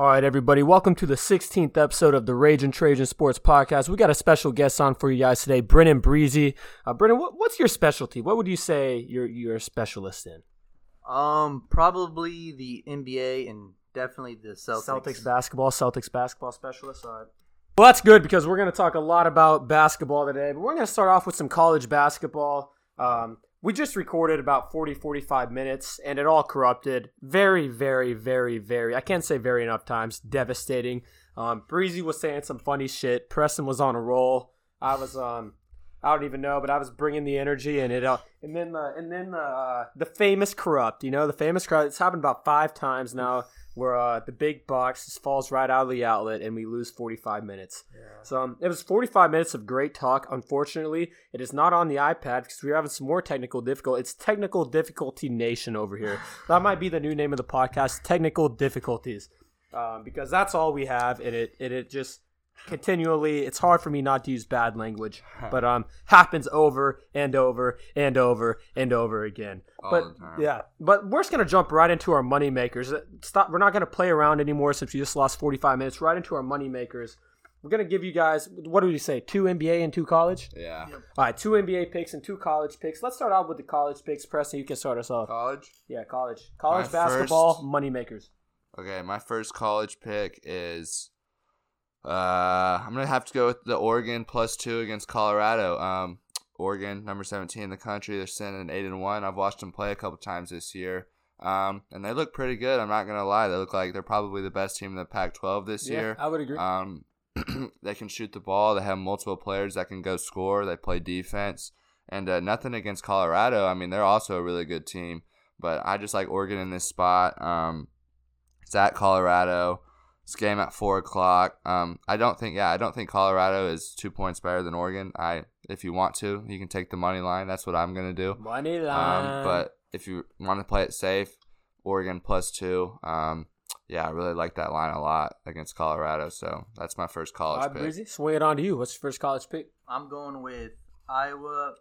All right, everybody, welcome to the 16th episode of the Ragin' Trajan Sports Podcast. We got a special guest on for you guys today, Brennan Bresee. Uh, Brennan, what, what's your specialty? What would you say you're you're a specialist in? Um, probably the NBA and definitely the Celtics. Celtics basketball, Celtics basketball specialist. All right. Well, that's good because we're going to talk a lot about basketball today, but we're going to start off with some college basketball. Um, we just recorded about 40 45 minutes and it all corrupted very very very very i can't say very enough times devastating. Um, breezy was saying some funny shit. Preston was on a roll. I was um i don't even know but i was bringing the energy and it uh, and then the and then the uh, the famous corrupt you know the famous corrupt. It's happened about five times now where uh, the big box just falls right out of the outlet and we lose 45 minutes. Yeah. So um, it was 45 minutes of great talk. Unfortunately, it is not on the iPad because we're having some more technical difficulty. It's Technical Difficulty Nation over here. that might be the new name of the podcast, Technical Difficulties, um, because that's all we have, and it and it just continually. It's hard for me not to use bad language but um happens over and over and over and over again. All but yeah but we're just gonna jump right into our money makers. Stop we're not gonna play around anymore since we just lost 45 minutes. Right into our money makers. We're gonna give you guys what do we say two nba and two college? Yeah. All right two nba picks and two college picks. Let's start out with the college picks preston. You can start us off. College? Yeah college. College my basketball first... money makers. Okay my first college pick is uh, I'm gonna have to go with the Oregon plus two against Colorado. Um, Oregon, number 17 in the country, they're sitting at eight and one. I've watched them play a couple times this year, um, and they look pretty good. I'm not gonna lie, they look like they're probably the best team in the Pac-12 this yeah, year. I would agree. Um, they can shoot the ball. They have multiple players that can go score. They play defense, and uh, nothing against Colorado. I mean, they're also a really good team, but I just like Oregon in this spot. Um, it's at Colorado. This game at four o'clock. Um, I don't think, yeah, I don't think Colorado is two points better than Oregon. I, if you want to, you can take the money line. That's what I'm gonna do. Money um, line. Um, but if you want to play it safe, Oregon plus two. Um, yeah, I really like that line a lot against Colorado. So that's my first college pick. Breezy, swing it on to you. What's your first college pick? I'm going with Iowa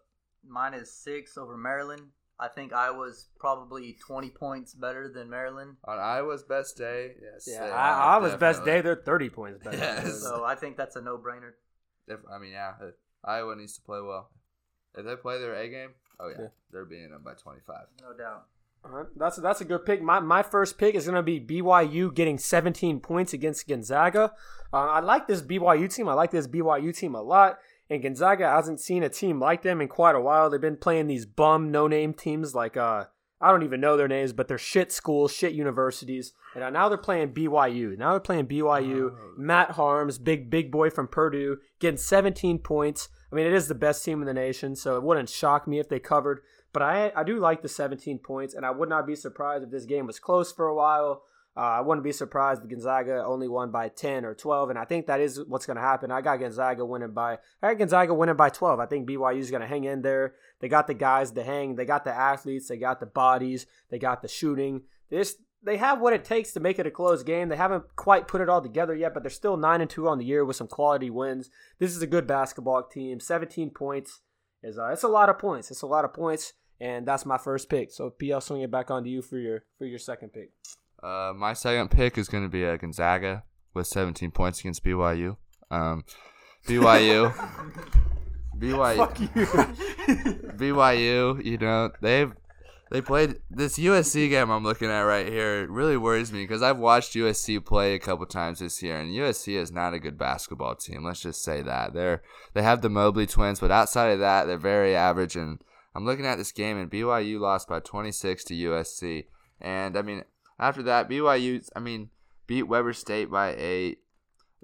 minus six over Maryland. I think Iowa's probably 20 points better than Maryland. On Iowa's best day, yes. Yeah, I, Iowa's best day, they're 30 points better. yes. So I think that's a no brainer. If, I mean, yeah, Iowa needs to play well. If they play their A game, oh, yeah, yeah. they're beating them by 25. No doubt. All right. That's that's a good pick. My my first pick is going to be BYU getting 17 points against Gonzaga. Uh, I like this BYU team. I like this BYU team a lot. And Gonzaga hasn't seen a team like them in quite a while. They've been playing these bum, no name teams like, uh, I don't even know their names, but they're shit schools, shit universities. And now they're playing BYU. Now they're playing BYU. Oh. Matt Haarms, big, big boy from Purdue, getting 17 points. I mean, it is the best team in the nation, so it wouldn't shock me if they covered. But I, I do like the 17 points, and I would not be surprised if this game was close for a while. Uh, I wouldn't be surprised if Gonzaga only won by 10 or 12, and I think that is what's going to happen. I got Gonzaga winning by I got Gonzaga winning by 12. I think BYU is going to hang in there. They got the guys to hang. They got the athletes. They got the bodies. They got the shooting. This they have what it takes to make it a close game. They haven't quite put it all together yet, but they're still nine and two on the year with some quality wins. This is a good basketball team. 17 points is uh, it's a lot of points. It's a lot of points, and that's my first pick. So PL swing it back onto you for your for your second pick. Uh, my second pick is going to be a uh, Gonzaga with 17 points against BYU. Um, BYU. BYU. BYU. You know they've they played this USC game I'm looking at right here. It really worries me because I've watched USC play a couple times this year, and USC is not a good basketball team. Let's just say that they're they have the Mobley twins, but outside of that, they're very average. And I'm looking at this game, and BYU lost by 26 to USC. And I mean, after that, BYU, I mean, beat Weber State by eight.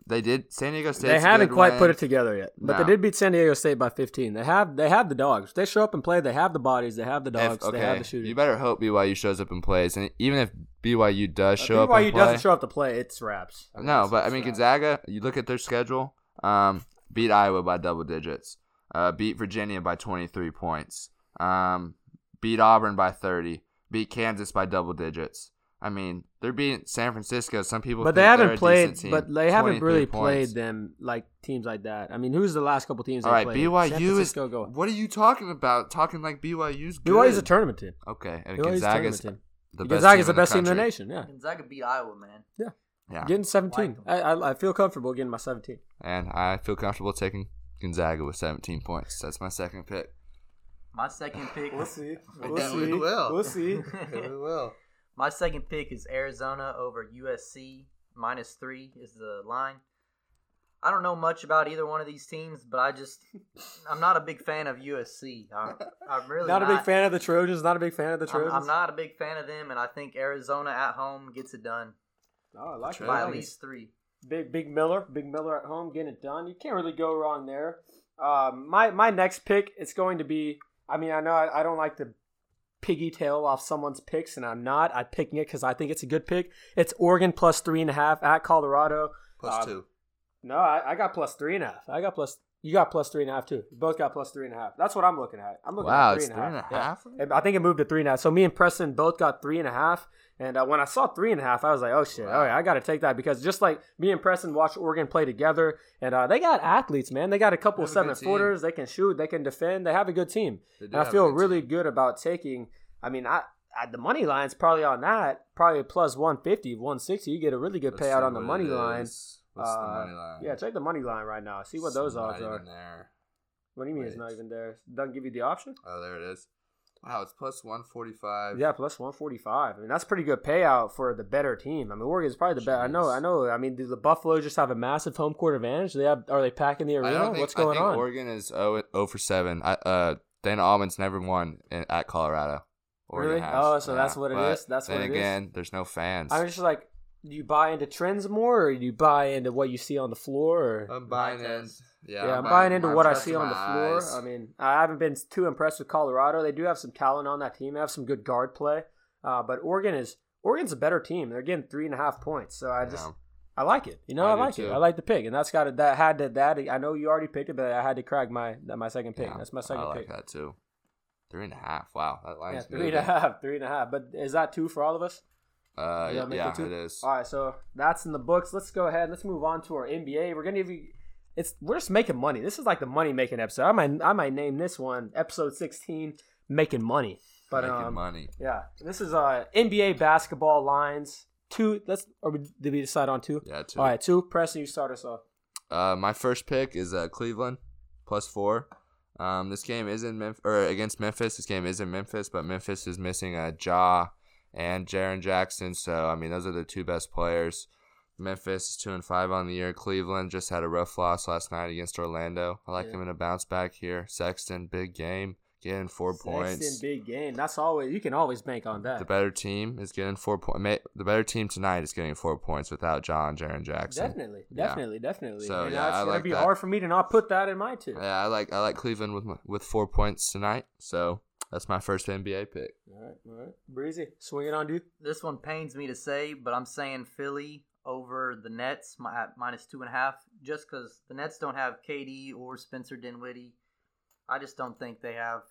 They did San Diego State. They haven't quite win. put it together yet, but no. they did beat San Diego State by 15. They have they have the dogs. They show up and play. They have the bodies. They have the dogs. If, okay. They have the shooting. You better hope BYU shows up and plays. And even if BYU does show uh, BYU up, BYU doesn't show up to play. It's wraps. I mean, no, but I mean Gonzaga. You look at their schedule. Um, beat Iowa by double digits. Uh, beat Virginia by 23 points. Um, beat Auburn by 30. Beat Kansas by double digits. I mean, they're beating San Francisco. Some people, but they haven't played. But they haven't really points. played them like teams like that. I mean, who's the last couple teams? All right, played? BYU is. Go. What are you talking about? Talking like BYU's good. BYU's a tournament team. Okay, and Gonzaga's team. the best Gonzaga's the best team in the nation. Yeah, Gonzaga beat Iowa, man. Yeah. Yeah, Getting 17. I, I I feel comfortable getting my 17. and I feel comfortable taking Gonzaga with 17 points. That's my second pick. My second pick. We'll see. We'll Yeah, we see. will. We'll see. we will. My second pick is Arizona over USC. Minus three is the line. I don't know much about either one of these teams, but I just I'm not a big fan of USC. I'm, I'm really Not not, a big fan of the Trojans. Not a big fan of the I'm, Trojans. I'm not a big fan of them, and I think Arizona at home gets it done Oh, I like by I at least three. Big Big Miller, Big Miller at home getting it done. You can't really go wrong there. Um, my my next pick it's going to be. I mean, I know I, I don't like to piggy tail off someone's picks, and I'm not. I'm picking it because I think it's a good pick. It's Oregon plus three and a half at Colorado. Plus Um, two. No, I, I got plus three and a half. I got plus. You got plus three and a half too. You both got plus three and a half. That's what I'm looking at. I'm looking Wow, at it's three three and and a a half. half. Yeah. I think it moved to three and a half. So me and Preston both got three and a half. And uh, when I saw three and a half, I was like, "Oh shit! Wow. Oh I got to take that because just like me and Preston watched Oregon play together, and uh, they got athletes, man. They got a couple a seven footers. They can shoot. They can defend. They have a good team. And I feel good really team. good about taking. I mean, I, I the money line's probably on that, probably plus 150, 160. You get a really good payout on the money it line. What's the Uh, money line? Yeah, check the money line right now. See what It's those odds are. there. What do you mean it's not even there? Doesn't give you the option? Oh, there it is. Wow, it's plus 145. Yeah, plus one forty five. I mean, that's pretty good payout for the better team. I mean, Oregon's probably the best. I know, I know. I mean, do the Buffalo just have a massive home court advantage? Do they have? Are they packing the arena? think, What's going on? Oregon is 0, 0 for 7. I, uh, Dana Altman's never won in, at Colorado. Oregon Really? has. Oh, so that's what it but is? That's what it is? again, there's no fans. I'm just like, you buy into trends more, or you buy into what you see on the floor? Or? I'm buying buying in. Yeah, yeah, I'm buying into what I see on the floor. eyes. I mean, I haven't been too impressed with Colorado. They do have some talent on that team. They have some good guard play, uh, but Oregon is Oregon's a better team. They're getting three and a half points, so I just Yeah. I like it. You know, I I, do like it. I like the pick, and that's got it. That had to that. I know you already picked it, but I had to crack my my second pick. Yeah, That's my second I like pick. that too. Three and a half. Wow, that Yeah, line's three and a half, three and a half. But is that two for all of us? Uh, yeah, it is. All right, so that's in the books. Let's go ahead. Let's move on to our NBA. We're gonna give you. It's we're just making money. This is like the money making episode. I might I might name this one episode sixteen, making money. But Making um, money. yeah, this is uh NBA basketball lines. Two. Let's or did we decide on two? Yeah, two. All right, two. Preston, you start us off. Uh, my first pick is uh, Cleveland plus four. Um, this game is in Memphis or against Memphis. This game is in Memphis, but Memphis is missing a Ja and Jaren Jackson. So I mean, those are the two best players. Memphis is two and five on the year. Cleveland just had a rough loss last night against Orlando. I like Yeah. them in a bounce back here. Sexton, big game, getting four Sexton, points. big game. That's always you can always bank on that. The better team is getting four points. The better team tonight is getting four points without John Jaron Jackson. Definitely, Yeah. definitely, definitely. So, and yeah, it's I gonna like be that. hard for me to not put that in my two. Yeah, I like I like Cleveland with my, with four points tonight. So that's my first NBA pick. All right, all right. Breezy, swing it on, dude. This one pains me to say, but I'm saying Philly over the Nets mi- at minus two and a half, just because the Nets don't have KD or Spencer Dinwiddie. I just don't think they have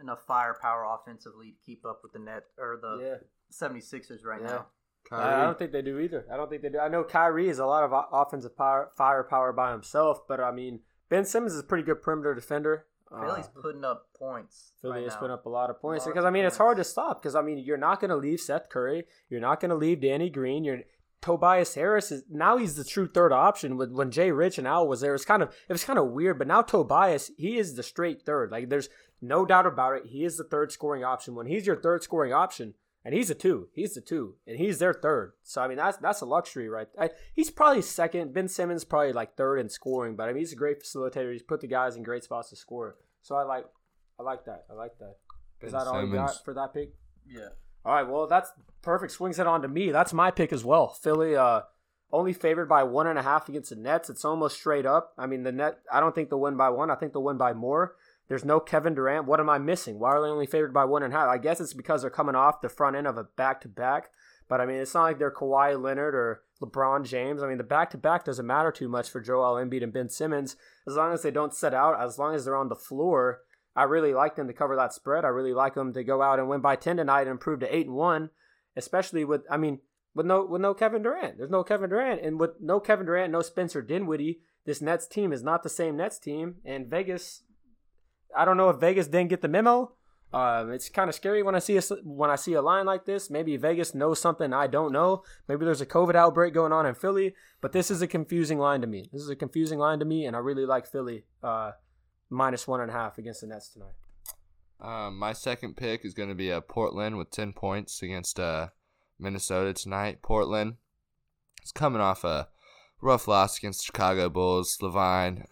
enough firepower offensively to keep up with the net or the yeah, 76ers right Yeah. now. I I don't think they do either. I don't think they do. I know Kyrie is a lot of offensive power, firepower by himself, but I mean Ben Simmons is a pretty good perimeter defender. Uh, Philly's putting up points. Philly right has now. put up a lot of points because I mean it's hard to stop because I mean you're not going to leave Seth Curry, you're not going to leave Danny Green, you're Tobias Harris is now he's the true third option. With when Jay Rich and Al was there, it's kind of it was kind of weird. But now Tobias, he is the straight third. Like there's no doubt about it. He is the third scoring option. When he's your third scoring option, and he's a two, he's the two, and he's their third. So I mean that's that's a luxury, right? I, he's probably second. Ben Simmons probably like third in scoring, but I mean he's a great facilitator. He's put the guys in great spots to score. So I like I like that. I like that. Is Ben that all you got for that pick? Yeah. All right, well that's perfect. Swings it on to me. That's my pick as well. Philly, uh, only favored by one and a half against the Nets. It's almost straight up. I mean, the net. I don't think they'll win by one. I think they'll win by more. There's no Kevin Durant. What am I missing? Why are they only favored by one and a half? I guess it's because they're coming off the front end of a back to back. But I mean, it's not like they're Kawhi Leonard or LeBron James. I mean, the back to back doesn't matter too much for Joel Embiid and Ben Simmons as long as they don't set out. As long as they're on the floor. I really like them to cover that spread. I really like them to go out and win by ten tonight and improve to eight and one, especially with I mean with no with no Kevin Durant. There's no Kevin Durant, and with no Kevin Durant, no Spencer Dinwiddie, this Nets team is not the same Nets team. And Vegas, I don't know if Vegas didn't get the memo Um, it's kind of scary when I see a, when I see a line like this. Maybe Vegas knows something I don't know. Maybe there's a COVID outbreak going on in Philly. But this is a confusing line to me. This is a confusing line to me, and I really like Philly uh, minus one and a half against the Nets tonight. Um, my second pick is going to be uh, Portland with 10 points against uh, Minnesota tonight. Portland is coming off a rough loss against Chicago Bulls. LaVine,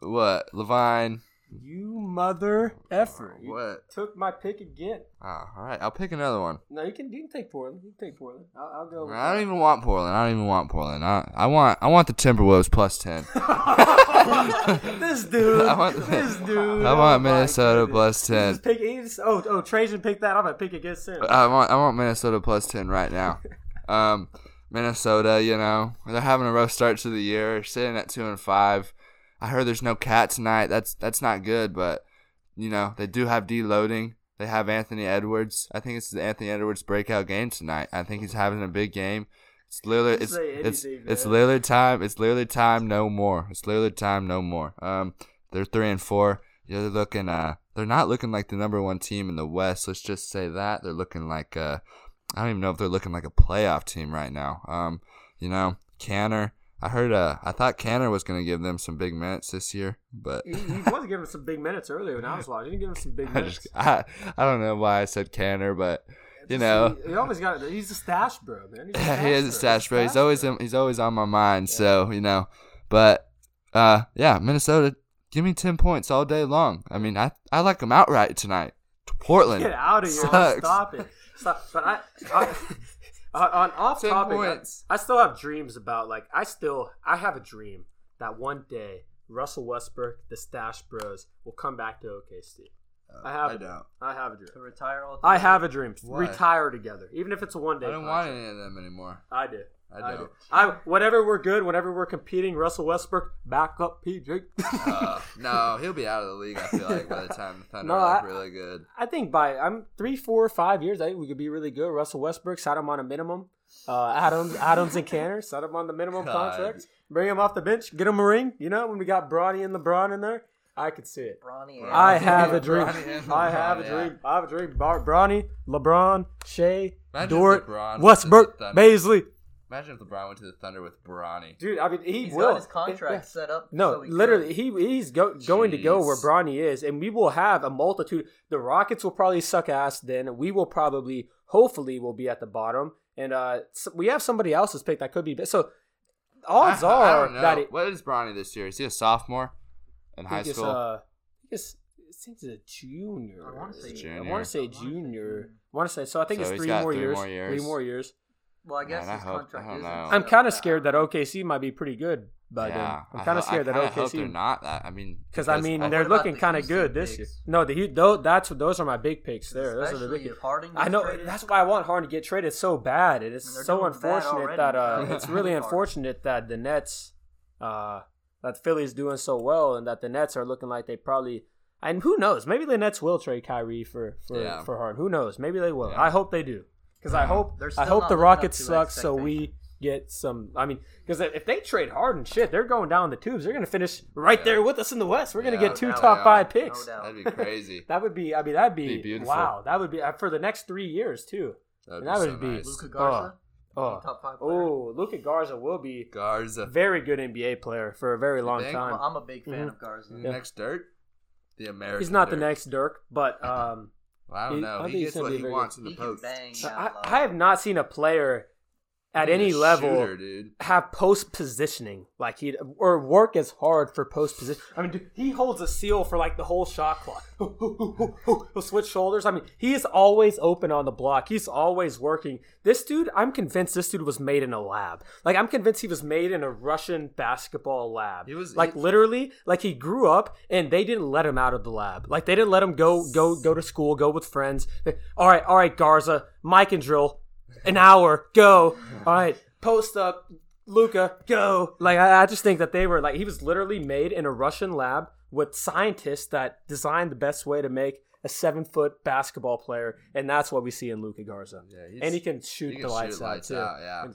what? LaVine, You mother effer! You what? took my pick again. Oh, all right, I'll pick another one. No, you can you can take Portland. You can take Portland. I'll, I'll go. I don't even want Portland. I don't even want Portland. I, I want I want the Timberwolves plus 10. this dude. I want- this dude. I oh want my Minnesota plus 10. pick- just- oh, oh, Trajan picked that. I'm gonna pick against him. I want I want Minnesota plus ten right now. Um, Minnesota, you know, they're having a rough start to the year, sitting at two and five. I heard there's no cat tonight. That's that's not good, but you know they do have deloading. They have Anthony Edwards. I think it's the Anthony Edwards breakout game tonight. I think he's having a big game. It's Lillard. It's it's anything, it's man. Lillard time. It's Lillard time. No more. It's Lillard time. No more. Um, they're three and four. Yeah, they're looking. Uh, they're not looking like the number one team in the West. Let's just say that they're looking like. Uh, I don't even know if they're looking like a playoff team right now. Um, you know, Kanter. I heard. Uh, I thought Kanter was gonna give them some big minutes this year, but He, he was giving some big minutes earlier when I was watching. He didn't give him some big I minutes. just. I, I don't know why I said Kanter, but you know. he, he always got. He's a stash bro, man. He's he is a stash bro. He's stash always in, he's always on my mind. So you know, but uh, yeah, Minnesota, give me ten points all day long. I mean, I I like them outright tonight. To Portland, Get out of here! Stop it! Stop. But I, I on, on off 10 topic, I, points. I still have dreams about like I still I have a dream that one day Russell Westbrook, the Stash Bros, will come back to OKC. Oh, I have. I don't. I have a dream. To retire all. I have a dream. Why? Retire together, even if it's a one day. I don't want any of them anymore. I do. I I, do. I whenever we're good, whenever we're competing, Russell Westbrook back up PJ. Uh, no, he'll be out of the league. I feel like by the time the Thunder No, are like I- really good. I think by I'm three, four, five years, I think we could be really good. Russell Westbrook, set him on a minimum. Uh, Adams, Adams and Kanter, set him on the minimum God. contract. Bring him off the bench, get him a ring. You know, when we got Bronny and LeBron in there, I could see it. Bronny. Bronny. I have a dream. I have a dream. I have a dream. Bar- Bronny, LeBron, Shai, Imagine if Dort, LeBron Westbrook, the Bazley. Imagine if LeBron went to the Thunder with Bronny. Dude, I mean, he He's will. got his contract set up. No, so he literally, could. he he's go, going to go where Jeez. Bronny is, and we will have a multitude. The Rockets will probably suck ass then. We will probably, hopefully, will be at the bottom, and uh, so we have somebody else's pick that could be. So odds I, I are don't know. that it, what is Bronny this year? Is he a sophomore in I high school? uh, I think it's, I think it's a junior. I wanna say junior. I want to say junior. I want to say so. I think So it's three more, three years, more years. Three more years. Well, I guess Man, I his hope- contract isn't I'm kind of scared that OKC might be pretty good by then. I'm kind of scared I that kinda hope OKC. they're not that. I mean, Because I mean, I- they're looking the kind of Houston good this year. No, the Hu- those that's those are my big picks there. Those are the Especially big. if Harden I know traded. that's why I want Harden to get traded so bad. It is I mean, so unfortunate that uh, it's really unfortunate that the Nets, uh, that Philly's doing so well, and that the Nets are looking like they probably. And who knows? Maybe the Nets will trade Kyrie for for, Yeah. for Harden. Who knows? Maybe they will. Yeah. I hope they do. Because I hope They're I hope the Rockets suck, so we get some. I mean, because if they trade hard and shit, they're going down the tubes. They're going to finish right Yeah. there with us in the West. We're going to Yeah, get two no top doubt. five picks. doubt. that'd be crazy. That would be. I mean, that'd be, Be wow. That would be uh, for the next three years too. That'd That be would so be- nice. Luka Garza, Oh, top five player. oh, Luka Garza will be Garza. very good NBA player for a very long time. I'm, I'm a big fan Mhm. of Garza. Yeah. Next Dirk, the American. He's not the next Dirk, but um, Well, I don't He- know. I he gets what he very wants in the He post. bang. I. I have not seen a player at any a level dude. have post positioning like he or work as hard for post position. I mean, dude, he holds a seal for like the whole shot clock. He'll switch shoulders. I mean, he is always open on the block. He's always working. This dude, I'm convinced this dude was made in a lab. Like I'm convinced he was made in a Russian basketball lab. He was- like he- literally, like he grew up and they didn't let him out of the lab. Like they didn't let him go go go to school, go with friends. All right, all right, Garza, Mikan drill, an hour, go. All right, post up, Luka, go. Like I, I just think that they were like he was literally made in a Russian lab with scientists that designed the best way to make a seven foot basketball player, and that's what we see in Luka Garza. Yeah, he's- and he can shoot he the can lights, shoot out lights too. out, yeah.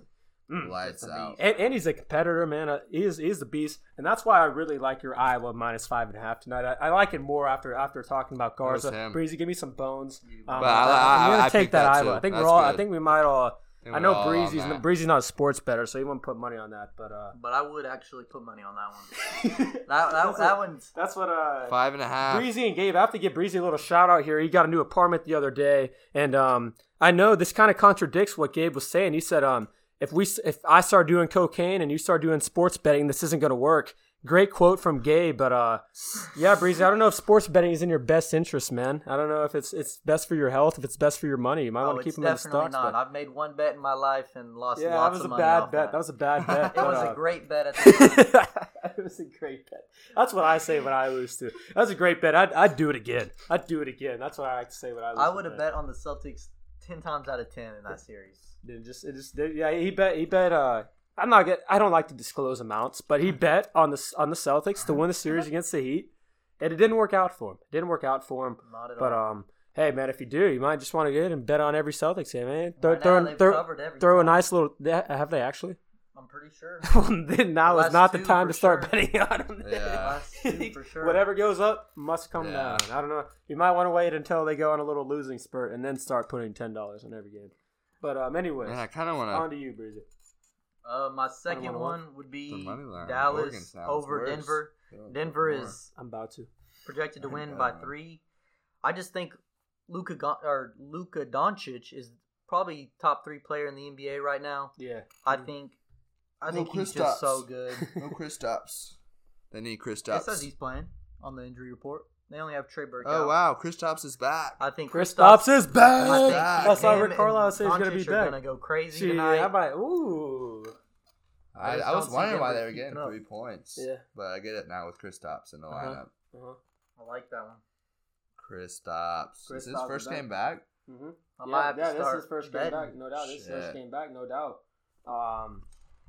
Mm. Lights out. And, and he's a competitor, man. Uh, he is he is the beast, and that's why I really like your Iowa minus five and a half tonight. I, I like it more after after talking about Garza. Breezy, give me some bones. Um, But I- I- I'm gonna I take that, that Iowa. I think That's we're all. I think we might all. think I know Breezy's that. Breezy's not a sports better, so he wouldn't put money on that. But uh, But I would actually put money on that one. That that, That's that what- one's that's what uh, Five and a half. Breezy and Gabe. I have to give Breezy a little shout out here. He got a new apartment the other day, and um, I know this kind of contradicts what Gabe was saying. He said, um, if we if I start doing cocaine and you start doing sports betting, this isn't going to work. Great quote from Gay, but uh, yeah, Breezy. I don't know if sports betting is in your best interest, man. I don't know if it's it's best for your health, if it's best for your money. You might oh, want to keep them in the stocks. not. but- I've made one bet in my life and lost yeah, that was of a bad bet. That. That was a bad bet. it but, was uh, a great bet at the time. it was a great bet. That's what I say when I lose too. That's a great bet. I'd, I'd do it again. I'd do it again. That's what I like to say when I lose. I would have bet on the Celtics ten times out of ten in that series. Just, it just, yeah. He bet. He bet. Uh, I'm not get. I don't like to disclose amounts, but he bet on the on the Celtics to win the series against the Heat, and it didn't work out for him. It didn't work out for him. Not at But all. um, hey man, if you do, you might just want to get in and bet on every Celtics game, man. Throw, Right throw, throw, throw a nice little. Have they actually? I'm pretty sure. then now The is not the time to start sure. betting on him. Yeah. Last two for sure. Whatever goes up must come Yeah. down. I don't know. You might want to wait until they go on a little losing spurt and then start putting ten dollars on every game. But um, anyways, Man, I kind of want to. on to. to you, Breezy. Uh, my second one would be The money line. Oregon Dallas over worse. Denver. Yeah, Denver is I'm about to. projected to win by three. I just think Luka or Luka Doncic is probably top three player in the NBA right now. Yeah. I think. I No think he's Kristaps. just so good. No Kristaps. They need Chris It says he's playing on the injury report. They only have Trey Burke. Oh out. wow, Kristaps is back. I think Chris Kristaps- Stops is I back. think back. That's why him Rick Carlisle says he's gonna be Doncic are back. gonna go crazy Gee, tonight. how about ooh? I, I was wondering why they were keeping getting up. three points. Yeah. But I get it now with Kristaps in the Uh-huh. lineup. Uh-huh. I like that one. Kristaps. Chris is his Stops first game back? Mm-hmm. I yeah, might have to yeah, this is his first game back, no doubt. This is his first Shit. game back, no doubt. Um,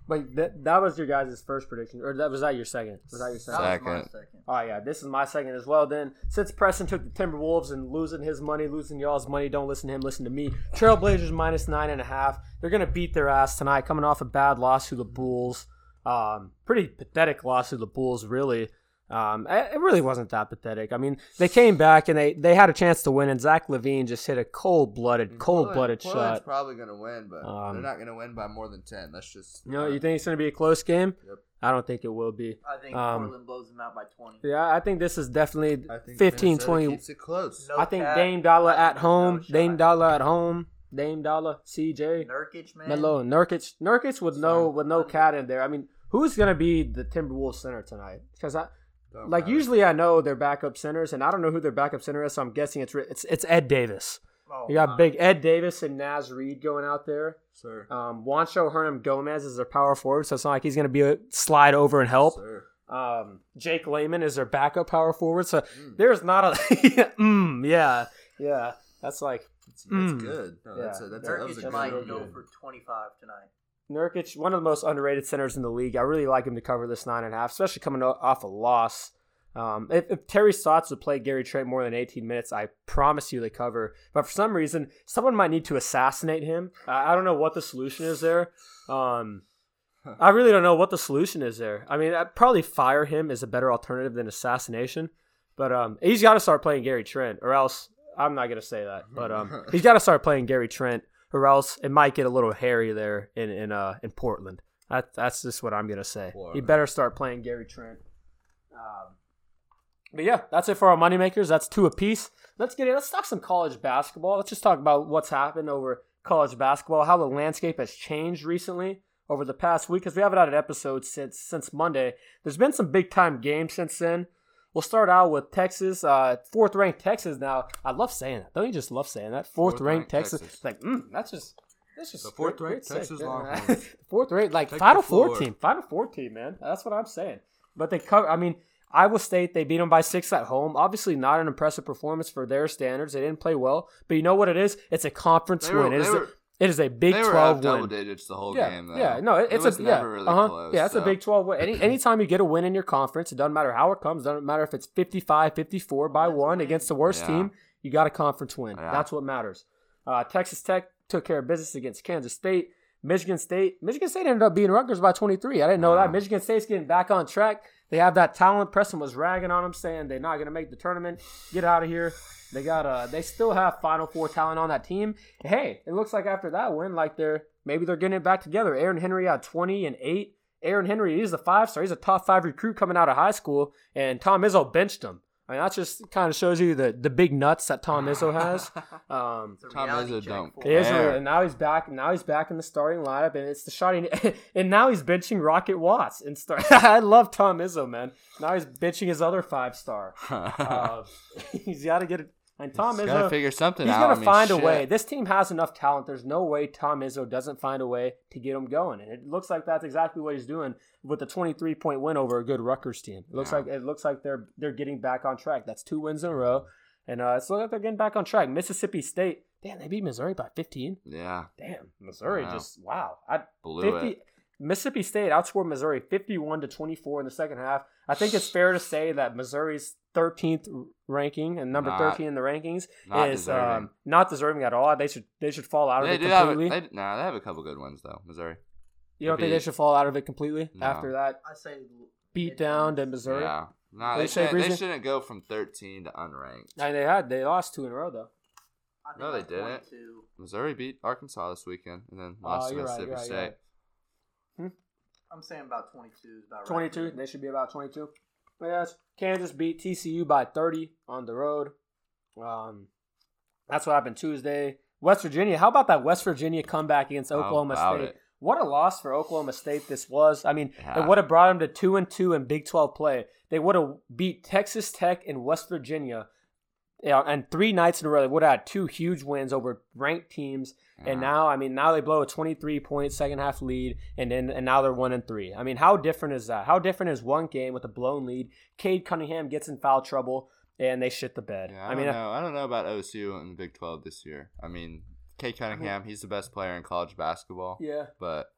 but that, that was your guys' first prediction, or that was that your second? Was that your second? That was my Second. second. Oh yeah, this is my second as well. Then since Preston took the Timberwolves and losing his money, losing y'all's money, don't listen to him, listen to me. Trailblazers minus nine and a half. They're gonna beat their ass tonight, coming off a bad loss to the Bulls. Um, pretty pathetic loss to the Bulls, really. Um, it it really wasn't that pathetic. I mean, they came back and they, they had a chance to win, and Zach LaVine just hit a cold blooded, cold blooded Portland's shot. probably gonna win, but Um, they're not gonna win by more than ten. That's just You know, you think it's gonna be a close game? Yep. I don't think it will be. I think Um, Portland blows them out by 20. Yeah, I think this is definitely I think 15, Minnesota 20. keeps it close. No I think cap. Dame Dollar at home. no. Dame Dollar at home. Dame Dollar, CJ, Nurkic, man. Melo, Nurkic, Nurkic with no with no cat in there. I mean, who's gonna be the Timberwolves center tonight? Because I Don't like matter. usually I know their backup centers, and I don't know who their backup center is, so I'm guessing it's it's it's Ed Davis. Oh, You got my. big Ed Davis and Naz Reid going out there. sir. Um, Juancho Hernangomez is their power forward, so it's not like he's gonna be a slide over and help. Sir. Um, Jake Layman is their backup power forward, so Mm. there's not a mm, yeah, yeah. That's like That's, that's Mm. good. No, Yeah. that's a, that's a, that was a Nurkic good might real go for 25 tonight. Nurkic, one of the most underrated centers in the league. I really like him to cover this nine and a half, especially coming off a loss. Um, if, if Terry Stotts would play Gary Trent more than 18 minutes, I promise you they cover. But for some reason, someone might need to assassinate him. I, I don't know what the solution is there. Um, I really don't know what the solution is there. I mean, I'd probably fire him is a better alternative than assassination. But um, he's got to start playing Gary Trent, or else I'm not gonna say that. But um, he's got to start playing Gary Trent, or else it might get a little hairy there in in uh in Portland. That, that's just what I'm gonna say. He Portland. better start playing Gary Trent. Um, but yeah, that's it for our moneymakers. That's two apiece. Let's get it. Let's talk some college basketball. Let's just talk about what's happened over college basketball, how the landscape has changed recently over the past week. Because we haven't had an episode since since Monday. There's been some big time games since then. We'll start out with Texas, uh, fourth ranked Texas. Now, I love saying that. Don't you just love saying that? Fourth, Fourth ranked ranked Texas. Texas. It's like, mm, that's just. That's just The fourth ranked Texas Longhorns. fourth ranked, like Take Final Four team, Final Four team, man. That's what I'm saying. But they cover. I mean, Iowa State they beat them by six at home. Obviously, not an impressive performance for their standards. They didn't play well, but you know what it is? It's a conference They win. It were- a, it is a Big they were Twelve double win. digits the whole Yeah, game. Though. yeah, no, it- it's it a never yeah, really uh-huh. close. yeah, it's a. Big 12 win. Any anytime you get a win in your conference, it doesn't matter how it comes, doesn't matter if it's 55, 54 by one against the worst Yeah. team, you got a conference win. Yeah. That's what matters. Uh, Texas Tech took care of business against Kansas State. Michigan State. Michigan State ended up beating Rutgers by 23. I didn't know Wow. that. Michigan State's getting back on track. They have that talent. Preston was ragging on them, saying they're not going to make the tournament. Get out of here. They got uh they still have Final Four talent on that team. Hey, it looks like after that win, like they're maybe they're getting it back together. Aaron Henry had 20 and 8. Aaron Henry, he's a five star. He's a top five recruit coming out of high school, and Tom Izzo benched him. I mean, that just kind of shows you the the big nuts that Tom Izzo has. Um, Tom reality Izzo check don't it is, Fair. and now he's back. Now he's back in the starting lineup, and it's the shot. he- And now he's benching Rocket Watts and start. I love Tom Izzo, man. Now he's benching his other five star. Uh, he's got to get it. And Tom He's gotta Izzo, figure something out. he's out. gonna I mean, find a way. This team has enough talent. There's no way Tom Izzo doesn't find a way to get them going, and it looks like that's exactly what he's doing with the 23 point win over a good Rutgers team. It looks Yeah. like it looks like they're they're getting back on track. That's two wins in a row, and uh, it's looking like they're getting back on track. Mississippi State, damn, they beat Missouri by 15. Yeah, Damn, Missouri Wow. just wow. I blew 50 it. Mississippi State outscored Missouri 51 to 24 in the second half. I think it's fair to say that Missouri's 13th ranking and number Not- 13 in the rankings not is deserving. um, not deserving at all. They should they should fall out of it do have. A, completely. they, nah, they have a couple good ones though. Missouri. you don't think they should fall out of it completely No. after that I say beat down to Missouri? Yeah. Nah, They they, shouldn't, they shouldn't go from 13 to unranked. And they had they lost two in a row though. I think No, they like didn't. 22. Missouri beat Arkansas this weekend and then Oh, lost to you're right, Mississippi you're right, State. you're right. I'm saying about 22 is about right. 22. They should be about 22. But yes, Kansas beat TCU by 30 on the road. Um, that's what happened Tuesday. West Virginia. How about that West Virginia comeback against Oklahoma State? it? What a loss for Oklahoma State this was. I mean, Yeah. it would have brought them to two and two in Big 12 play. They would have beat Texas Tech and West Virginia. Yeah, and three nights in a row, they would have had two huge wins over ranked teams. And mm-hmm. now, I mean, now they blow a 23 point second half lead, and then and now they're one and three. I mean, how different is that? How different is one game with a blown lead? Cade Cunningham gets in foul trouble, and they shit the bed. Yeah, I, I mean, don't know. I don't know about OSU in the Big 12 this year. I mean, Cade Cunningham, he's the best player in college basketball. yeah, But